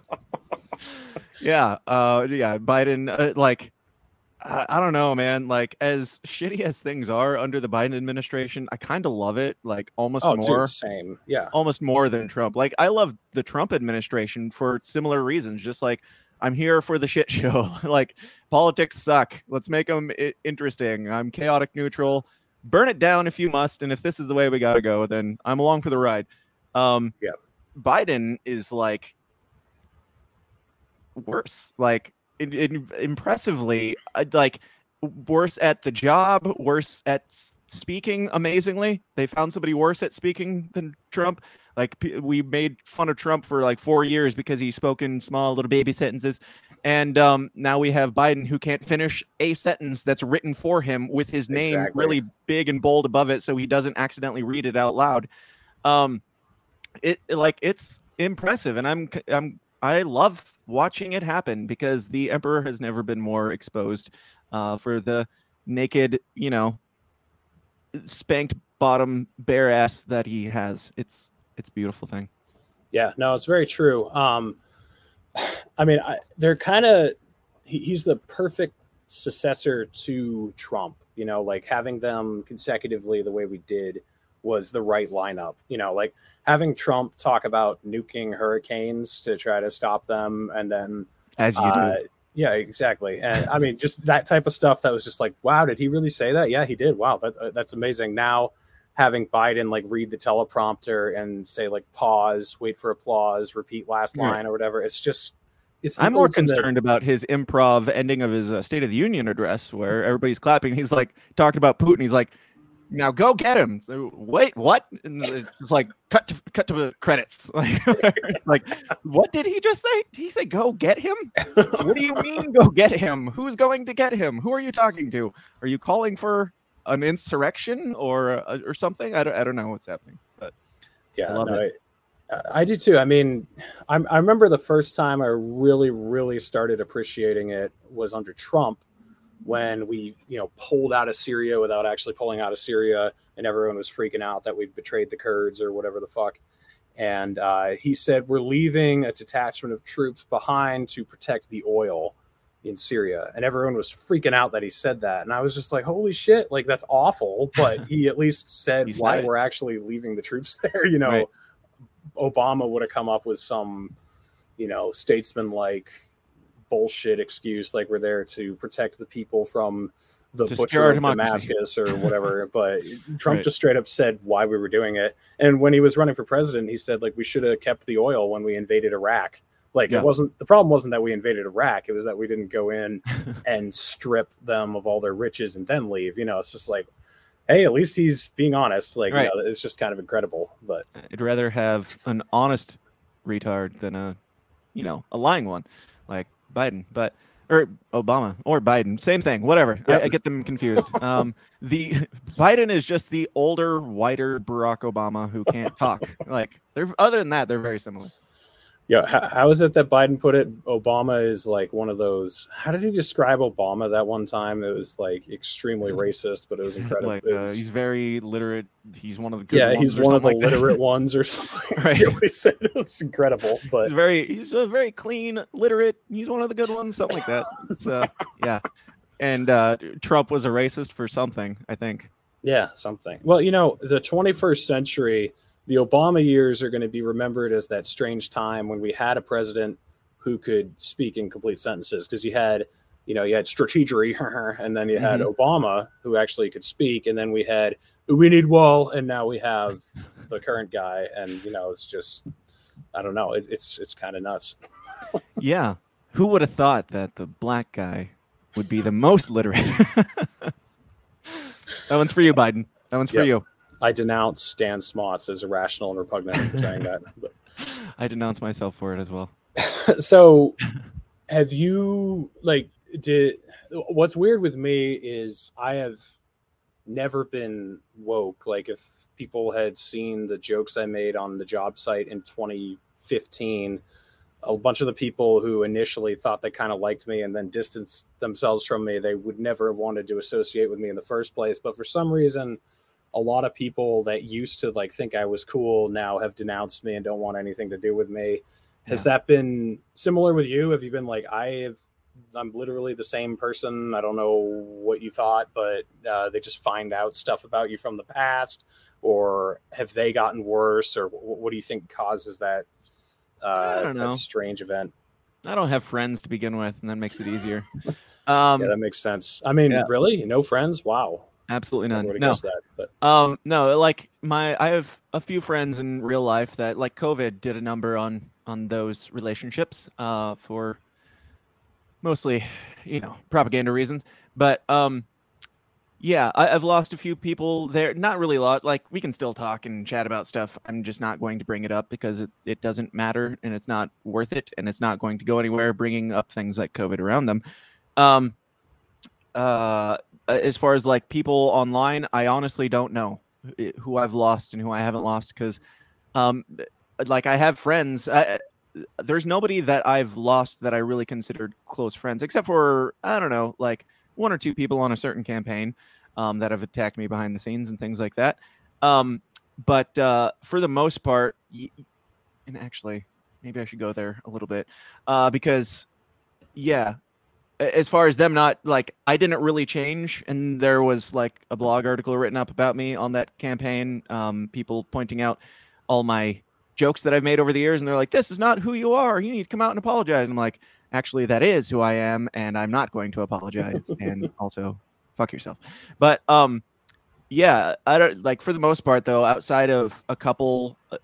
yeah. Uh, yeah. Biden, uh, like, I, don't know, man. Like, as shitty as things are under the Biden administration, I kind of love it. Like, almost Oh, more. dude, same. Yeah. almost more than Trump. Like I love the Trump administration for similar reasons. Just like I'm here for the shit show. like politics suck. Let's make them I- interesting. I'm chaotic neutral. Burn it down if you must, and if this is the way we gotta go, then I'm along for the ride. Um, Yeah. Biden is like worse. Like in, in, impressively, uh, like worse at the job, worse at speaking amazingly. They found somebody worse at speaking than Trump. Like we made fun of Trump for like four years because he spoke in small little baby sentences, and um, now we have Biden who can't finish a sentence that's written for him with his name Exactly. really big and bold above it, so he doesn't accidentally read it out loud. Um, it like it's impressive, and I'm I'm I love watching it happen because the emperor has never been more exposed uh, for the naked, you know, spanked bottom bare ass that he has. It's it's beautiful thing. Yeah, no, it's very true. Um, I mean, I, they're kind of he, he's the perfect successor to Trump. You know, like having them consecutively the way we did was the right lineup. You know, like having Trump talk about nuking hurricanes to try to stop them, and then As you uh, do. yeah, exactly. And I mean, just that type of stuff that was just like, wow, did he really say that? Yeah, he did. Wow, that, uh, that's amazing. Now having Biden like read the teleprompter and say like pause, wait for applause, repeat last Right. line or whatever. It's just it's I'm more concerned about his improv ending of his uh, State of the Union address, where everybody's clapping. He's like talking about Putin. He's like, now go get him. So, Wait, what? And it's like cut to cut to the credits. Like, like what did he just say? Did he say go get him? What do you mean go get him? Who's going to get him? Who are you talking to? Are you calling for an insurrection or uh, or something? I don't I don't know what's happening. But Yeah, I love no, I, I do too. I mean, I'm, I remember the first time I really, really started appreciating it was under Trump when we, you know, pulled out of Syria without actually pulling out of Syria, and everyone was freaking out that we betrayed the Kurds or whatever the fuck. And uh, he said, We're leaving a detachment of troops behind to protect the oil in Syria. And everyone was freaking out that he said that. And I was just like, Holy shit, like that's awful. But he at least said why we're actually leaving the troops there, you know. Right. Obama would have come up with some, you know, statesman like bullshit excuse, like we're there to protect the people from the To butcher of. Damascus or whatever. but Trump Right. just straight up said why we were doing it. And when he was running for president, he said like we should have kept the oil when we invaded Iraq. Like Yeah. it wasn't the problem wasn't that we invaded Iraq; it was that we didn't go in and strip them of all their riches and then leave. You know, it's just like, hey, at least he's being honest. Like, Right. you know, it's just kind of incredible. But I'd rather have an honest retard than a, you know, a lying one, Biden, but or Obama or Biden, same thing. Whatever. I, I get them confused. Um, the Biden is just the older, whiter Barack Obama who can't talk. Like they're other than that, they're very similar. Yeah, how, how is it that Biden put it? Obama is like one of those. How did he describe Obama that one time? It was like extremely racist, but it was incredible. like uh, he's very literate. He's one of the good yeah, ones he's or one of the like that. literate ones or something. Right. He always said it's incredible, but He's very he's a very clean, literate. He's one of the good ones, something like that. Uh, yeah. And uh, Trump was a racist for something, I think. Yeah, something. Well, you know, the 21st century, the Obama years are going to be remembered as that strange time when we had a president who could speak in complete sentences because you had, you know, you had strategery, and then you had mm-hmm. Obama who actually could speak, and then we had we need wall, and now we have the current guy, and you know, it's just, I don't know, it, it's it's kind of nuts. Yeah. Who would have thought that the black guy would be the most literate? that one's for you, Biden. That one's for you. I denounce Dan Smots as irrational and repugnant for saying that. But I denounce myself for it as well. so have you like did what's weird with me is i have never been woke like if people had seen the jokes i made on the job site in 2015 a bunch of the people who initially thought they kind of liked me and then distanced themselves from me they would never have wanted to associate with me in the first place but for some reason a lot of people that used to like think i was cool now have denounced me and don't want anything to do with me has that been similar with you? Have you been like, I have, I'm literally the same person. I don't know what you thought, but uh, they just find out stuff about you from the past, or have they gotten worse, or wh- what do you think causes that? Uh, don't know. That strange event. I don't have friends to begin with, and that makes it easier. Um, yeah, that makes sense. I mean, yeah. really, no friends? Wow, absolutely none. No, that. But Um, no, like my I have a few friends in real life that like COVID did a number on on those relationships uh for mostly, you know, propaganda reasons. But um yeah, I, I've lost a few people there. Not really lost. Like we can still talk and chat about stuff. I'm just not going to bring it up because it, it doesn't matter and it's not worth it and it's not going to go anywhere. Bringing up things like COVID around them. Um, uh, as far as like people online, I honestly don't know who I've lost and who I haven't lost because, um, like I have friends. I, there's nobody that I've lost that I really considered close friends, except for I don't know, like one or two people on a certain campaign um, that have attacked me behind the scenes and things like that. Um, but uh, for the most part, and actually, maybe I should go there a little bit uh, because, yeah, as far as them not like I didn't really change, and there was like a blog article written up about me on that campaign. Um, people pointing out all my jokes that I've made over the years, and they're like, "This is not who you are. You need to come out and apologize." And I'm like, "Actually, that is who I am, and I'm not going to apologize." and also, fuck yourself. But um, yeah, I don't like for the most part though. Outside of a couple uh,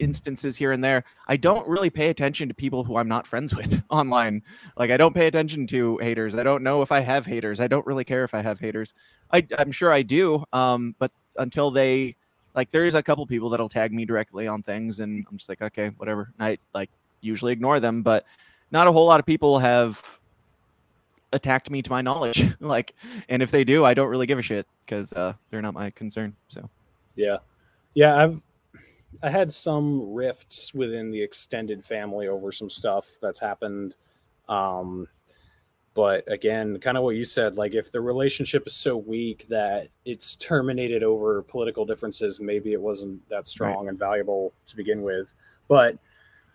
instances here and there, I don't really pay attention to people who I'm not friends with online. Like I don't pay attention to haters. I don't know if I have haters. I don't really care if I have haters. I, I'm sure I do. Um, but until they like there's a couple people that'll tag me directly on things and I'm just like, okay, whatever. And I like usually ignore them, but not a whole lot of people have attacked me to my knowledge. like, and if they do, I don't really give a shit because uh, they're not my concern. So Yeah. Yeah, I've I had some rifts within the extended family over some stuff that's happened. Um but again, kind of what you said, like if the relationship is so weak that it's terminated over political differences, maybe it wasn't that strong and valuable to begin with. But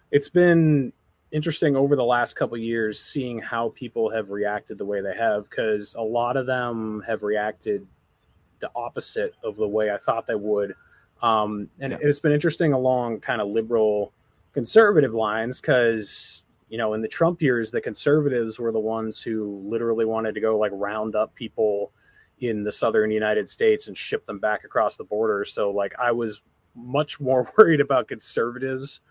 it's been interesting over the last couple years seeing how people have reacted the way they have because a lot of them have reacted the opposite of the way I thought they would. Um, and Yeah. it's been interesting along kind of liberal conservative lines because you know in the Trump years the conservatives were the ones who literally wanted to go like round up people in the southern United States and ship them back across the border. So like I was much more worried about conservatives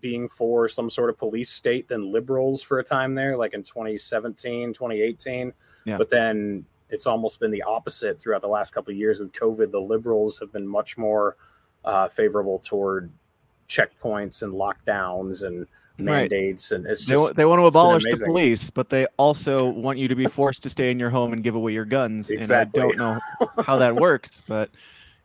being for some sort of police state than liberals for a time there like in 2017 2018 Yeah. but then it's almost been the opposite throughout the last couple of years with covid the liberals have been much more uh, favorable toward checkpoints and lockdowns and Right. mandates and it's they, just they want to abolish the police, but they also want you to be forced to stay in your home and give away your guns. Exactly. And I don't know how that works, but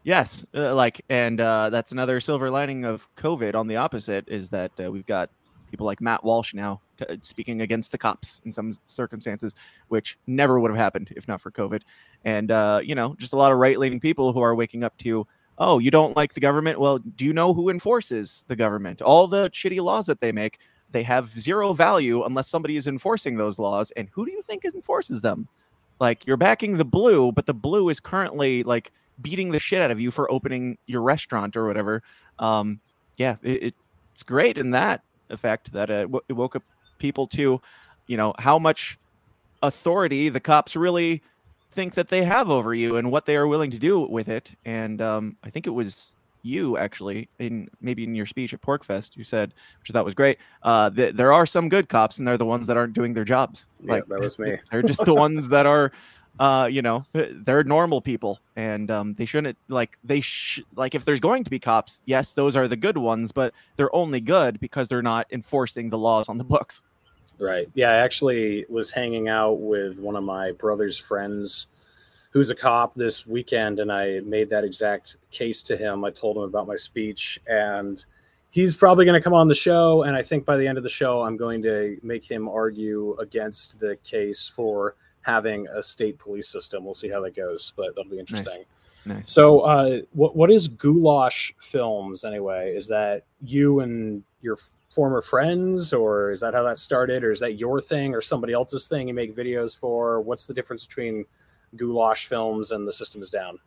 yes, uh, like, and uh, that's another silver lining of COVID. On the opposite is that uh, we've got people like Matt Walsh now speaking against the cops in some circumstances, which never would have happened if not for COVID. And uh, you know, just a lot of right-leaning people who are waking up to. Oh, you don't like the government? Well, do you know who enforces the government? All the shitty laws that they make, they have zero value unless somebody is enforcing those laws. And who do you think enforces them? Like you're backing the blue, but the blue is currently like beating the shit out of you for opening your restaurant or whatever. Um, yeah, it, it's great in that effect that uh, it woke up people to, you know, how much authority the cops really think that they have over you and what they are willing to do with it. And um, I think it was you actually in maybe in your speech at PorcFest you said, which I thought was great, uh, that there are some good cops and they're the ones that aren't doing their jobs. yeah, that was me They're just the ones that are, uh, you know, they're normal people, and um, they shouldn't like they sh- like if there's going to be cops, yes, those are the good ones, but they're only good because they're not enforcing the laws on the books. Right. Yeah, I actually was hanging out with one of my brother's friends who's a cop this weekend, and I made that exact case to him. I told him about my speech, and he's probably going to come on the show. And I think by the end of the show, I'm going to make him argue against the case for having a state police system. We'll see how that goes, but that'll be interesting. Nice. So, uh, what what is Goulash Films anyway? Is that you and your former friends, or is that how that started, or is that your thing, or somebody else's thing you make videos for? What's the difference between Goulash Films and The System Is Down?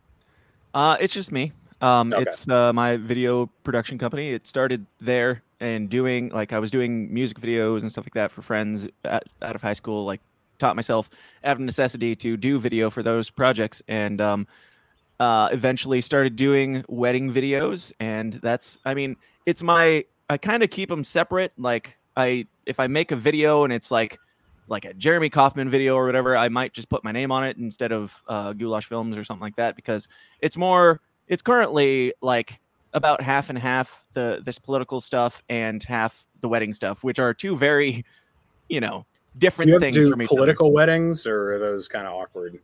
Uh, it's just me. Um, Okay. It's uh, my video production company. It started there and doing like I was doing music videos and stuff like that for friends at, out of high school. Like taught myself out of necessity to do video for those projects, and um, uh, eventually started doing wedding videos. And that's I mean it's my I kind of keep them separate. Like I if I make a video and it's like like a Jeremy Kauffman video or whatever, I might just put my name on it instead of uh, Goulash Films or something like that because it's more. It's currently like about half and half the this political stuff and half the wedding stuff, which are two very, you know, different you things do from each other. political weddings, or are those kind of awkward?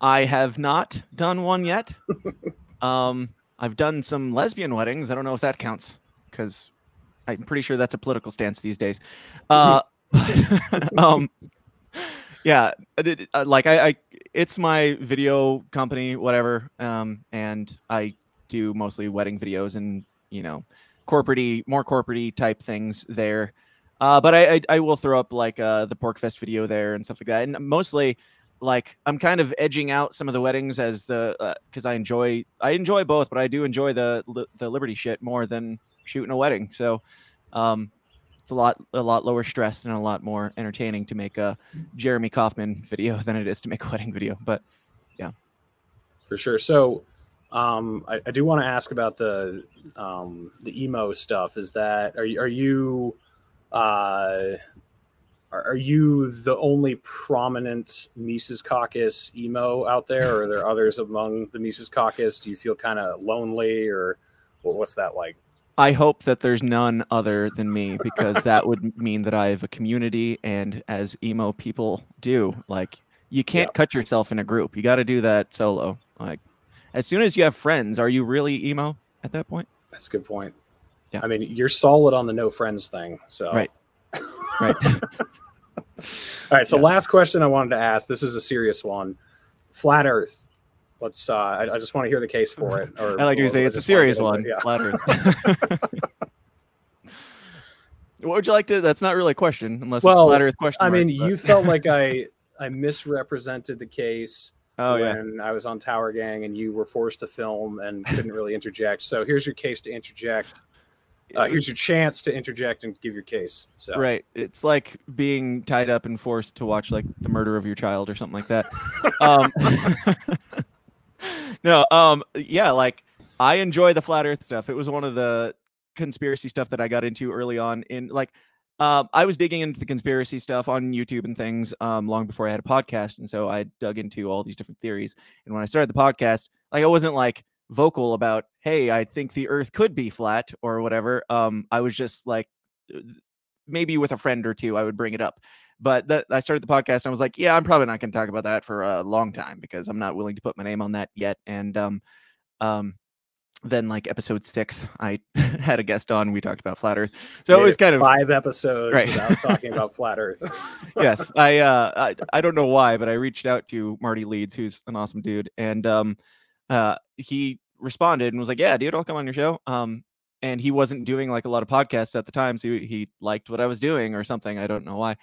I have not done one yet. um, I've done some lesbian weddings. I don't know if that counts because I'm pretty sure that's a political stance these days. Uh, um, yeah, I did- uh, like I, I, it's my video company, whatever. Um, and I do mostly wedding videos and you know, corporatey, more corporatey type things there. Uh, but I, I, I will throw up like uh, the PorcFest video there and stuff like that, and mostly like I'm kind of edging out some of the weddings as the because I enjoy I enjoy both, but I do enjoy the the Liberty shit more than shooting a wedding. So um, it's a lot a lot lower stress and a lot more entertaining to make a Jeremy Kauffman video than it is to make a wedding video. But yeah, for sure. So, um, I, I do want to ask about the um, the emo stuff. Is that are you are you uh, are, you the only prominent Mises Caucus emo out there, or are there others among the Mises Caucus? Do you feel kind of lonely, or well, what's that like? I hope that there's none other than me because that would mean that I have a community, and as emo people do, like you can't Yeah. cut yourself in a group. You got to do that solo. Like as soon as you have friends, are you really emo at that point? That's a good point. Yeah. I mean, you're solid on the no friends thing. So Right. Right. All right. So Yeah. last question I wanted to ask. This is a serious one. Flat Earth. Let's. Uh, I, I just want to hear the case for it. Or, I like you say it's a serious one. Yeah. What would you like to? That's not really a question, unless Well, it's a flat Earth question. I mean, but- you felt like I I misrepresented the case Oh yeah. when I was on Tower Gang and you were forced to film and couldn't really interject. So here's your case to interject. Uh, here's your chance to interject and give your case. So Right. It's like being tied up and forced to watch like the murder of your child or something like that. um, no, um, yeah, like I enjoy the flat Earth stuff. It was one of the conspiracy stuff that I got into early on. In like, um, I was digging into the conspiracy stuff on YouTube and things um, long before I had a podcast, and so I dug into all these different theories. And when I started the podcast, like I wasn't like vocal about, hey, I think the Earth could be flat or whatever. Um, I was just like uh, maybe with a friend or two, I would bring it up. But that I started the podcast and I was like, yeah, I'm probably not going to talk about that for a long time because I'm not willing to put my name on that yet. And um, um, then like episode six, I had a guest on. We talked about flat Earth, so it was kind of five episodes Right. without talking about flat Earth. yes. I, uh, I I don't know why, but I reached out to Marty Leeds, who's an awesome dude, and um, uh, he responded and was like, "Yeah, dude, I'll come on your show." Um, and he wasn't doing like a lot of podcasts at the time, so he, he liked what I was doing or something. I don't know why.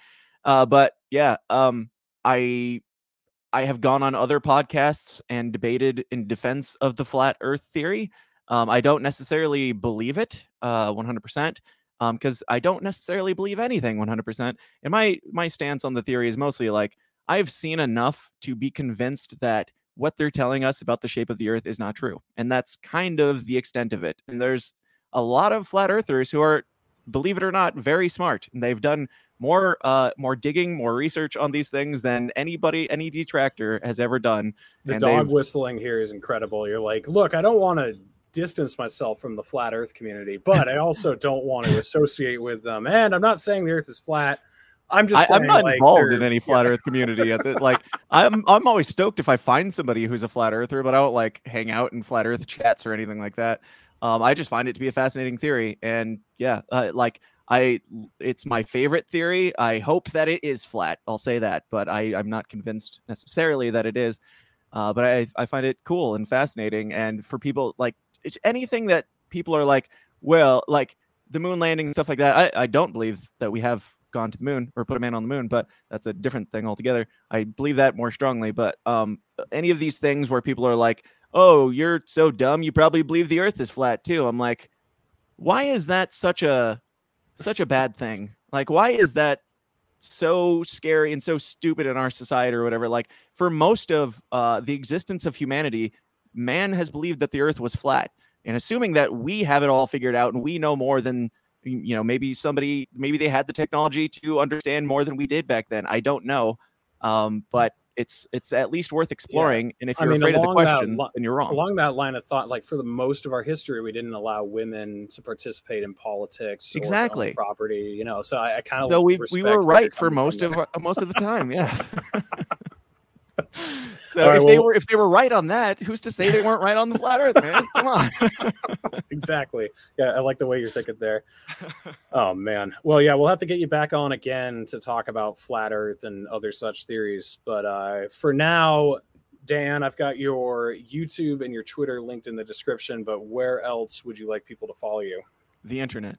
Uh, but yeah, um, I I have gone on other podcasts and debated in defense of the flat Earth theory. Um, I don't necessarily believe it, uh, 100%, um, because I don't necessarily believe anything 100%. And my my stance on the theory is mostly like I've seen enough to be convinced that what they're telling us about the shape of the Earth is not true, and that's kind of the extent of it. And there's a lot of flat earthers who are, believe it or not, very smart, and they've done more uh more digging, more research on these things than anybody, any detractor has ever done. The And dog they've- whistling here is incredible. You're like, look, I don't want to distance myself from the flat Earth community, but I also don't want to associate with them. And I'm not saying the Earth is flat. I'm just I, saying, I'm not like, involved they're- in any flat Earth community. At the, like, I'm I'm always stoked if I find somebody who's a flat earther, but I don't like hang out in flat Earth chats or anything like that. Um, I just find it to be a fascinating theory, and yeah, uh, like I, it's my favorite theory. I hope that it is flat. I'll say that, but I I'm not convinced necessarily that it is. Uh, but I I find it cool and fascinating, and for people like it's anything that people are like, well, like the moon landing and stuff like that. I, I don't believe that we have gone to the moon or put a man on the moon, but that's a different thing altogether. I believe that more strongly. But um, any of these things where people are like, "Oh, you're so dumb, you probably believe the Earth is flat too," I'm like, why is that such a such a bad thing? Like, why is that so scary and so stupid in our society or whatever? Like, for most of uh, the existence of humanity, man has believed that the Earth was flat and assuming that we have it all figured out and we know more than you know maybe somebody maybe they had the technology to understand more than we did back then i don't know um, but it's it's at least worth exploring and if you're mean, afraid of the that question li- then you're wrong along that line of thought, like for the most of our history, we didn't allow women to participate in politics, or Exactly. property. You know, so I, I kind of so we we were right for most of our- most of the time yeah so right, if they were if they were right on that who's to say they weren't right on the flat earth man come on exactly. Yeah, I like the way you're thinking there. Oh man. Well, yeah, we'll have to get you back on again to talk about flat Earth and other such theories. But uh, for now, Dan, I've got your YouTube and your Twitter linked in the description. But where else would you like people to follow you? the internet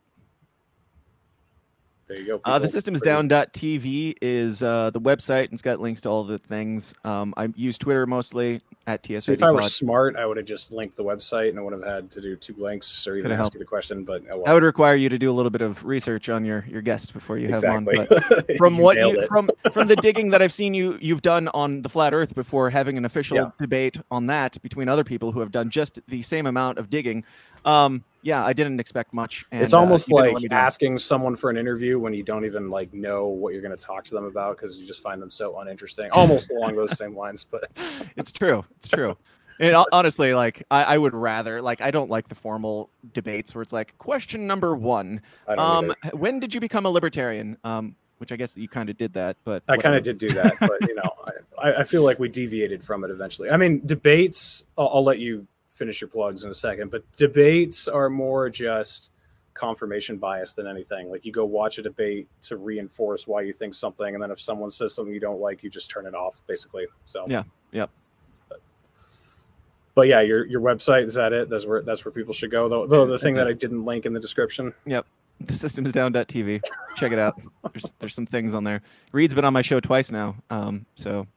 There you go. Uh, the people. system is Pretty- down.tv is uh, the website and it's got links to all the things. Um, I use Twitter mostly at TSID if I were smart, I would have just linked the website and I would have had to do two links or even ask helped. you the question. But oh, well. That would require you to do a little bit of research on your your guest before you have exactly. one. But from what you from from the digging that I've seen you you've done on the flat Earth before having an official Yeah. debate on that between other people who have done just the same amount of digging. Um, yeah, I didn't expect much. And, it's uh, almost you like asking someone for an interview when you don't even like know what you're going to talk to them about because you just find them so uninteresting. Almost along those same lines, but it's true. It's true. And honestly, like I, I would rather like I don't like the formal debates where it's like question number one. Um, either. when did you become a libertarian? Um, which I guess you kind of did that, but I kind of did do that, but you know, I, I feel like we deviated from it eventually. I mean, debates. I'll, I'll let you finish your plugs in a second, but debates are more just confirmation bias than anything. Like you go watch a debate to reinforce why you think something, and then if someone says something you don't like, you just turn it off, basically. So Yeah, yep. But, but yeah, your your website is that it? That's where that's where people should go. Though, though the thing that I didn't link in the description. Yep. The system is down.tv. Check it out. There's there's some things on there. Reed's been on my show twice now. Um, so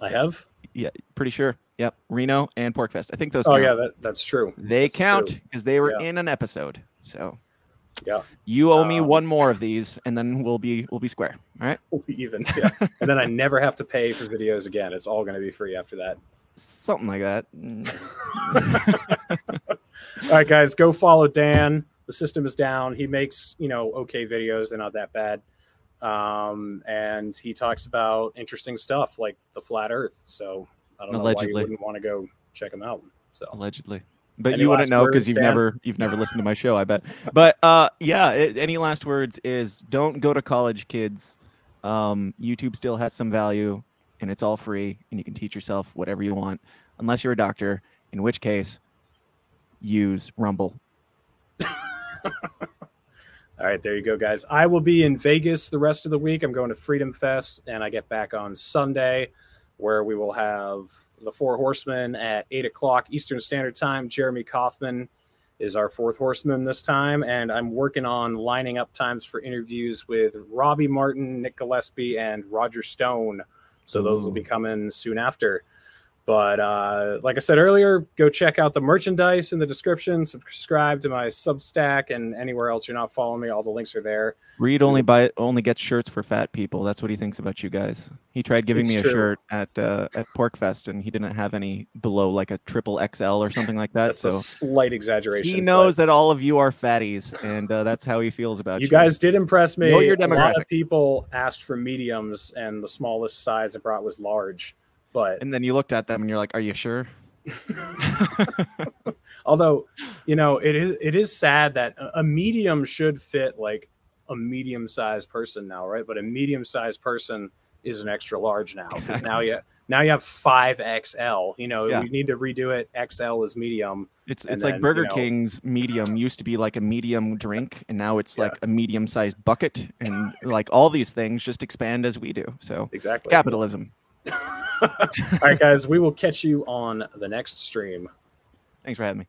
I have. Yeah, pretty sure. Yep, Reno and PorcFest. I think those. Oh count. yeah, that, that's true. they That's count because they were Yeah. in an episode. So Yeah. you owe me Um, one more of these, and then we'll be we'll be square. All right, even. Yeah. and then I never have to pay for videos again. It's all going to be free after that. something like that. Mm. All right, guys, go follow Dan. The system is down. He makes you know okay videos. They're not that bad. Um, and he talks about interesting stuff like the flat Earth. So I don't know why you wouldn't want to go check him out. So allegedly but Any you wouldn't know because you've Dan? never you've never listened to my show i bet but uh yeah it, any last words is don't go to college kids um youtube still has some value and it's all free and you can teach yourself whatever you want unless you're a doctor in which case use rumble All right, there you go, guys. I will be in Vegas the rest of the week. I'm going to Freedom Fest, and I get back on Sunday, where we will have the Four Horsemen at eight o'clock Eastern Standard Time. Jeremy Kauffman is our fourth horseman this time, and I'm working on lining up times for interviews with Robbie Martin, Nick Gillespie, and Roger Stone. So those will be coming soon after. But uh, like I said earlier, go check out the merchandise in the description. Subscribe to my Substack and anywhere else you're not following me. All the links are there. reed only buy only gets shirts for fat people that's what he thinks about you guys he tried giving It's me a true. shirt at uh at PorcFest and he didn't have any below like a triple xl or something like that That's so a slight exaggeration. He but knows that all of you are fatties, and uh, that's how he feels about you. You guys did impress me. Know your A lot of people asked for mediums, and the smallest size I brought was large. But and then you looked at them and you're like, "Are you sure?" although, you know, it is it is sad that a- medium should fit like a medium sized person now, right? But a medium sized person is an extra large now because now you now you have five XL. You know, Yeah. we need to redo it. XL is medium. It's it's like Burger you know- King's medium used to be like a medium drink, and now it's Yeah. like a medium-sized bucket, and like all these things just expand as we do. So Exactly. capitalism. All right, guys, we will catch you on the next stream. Thanks for having me.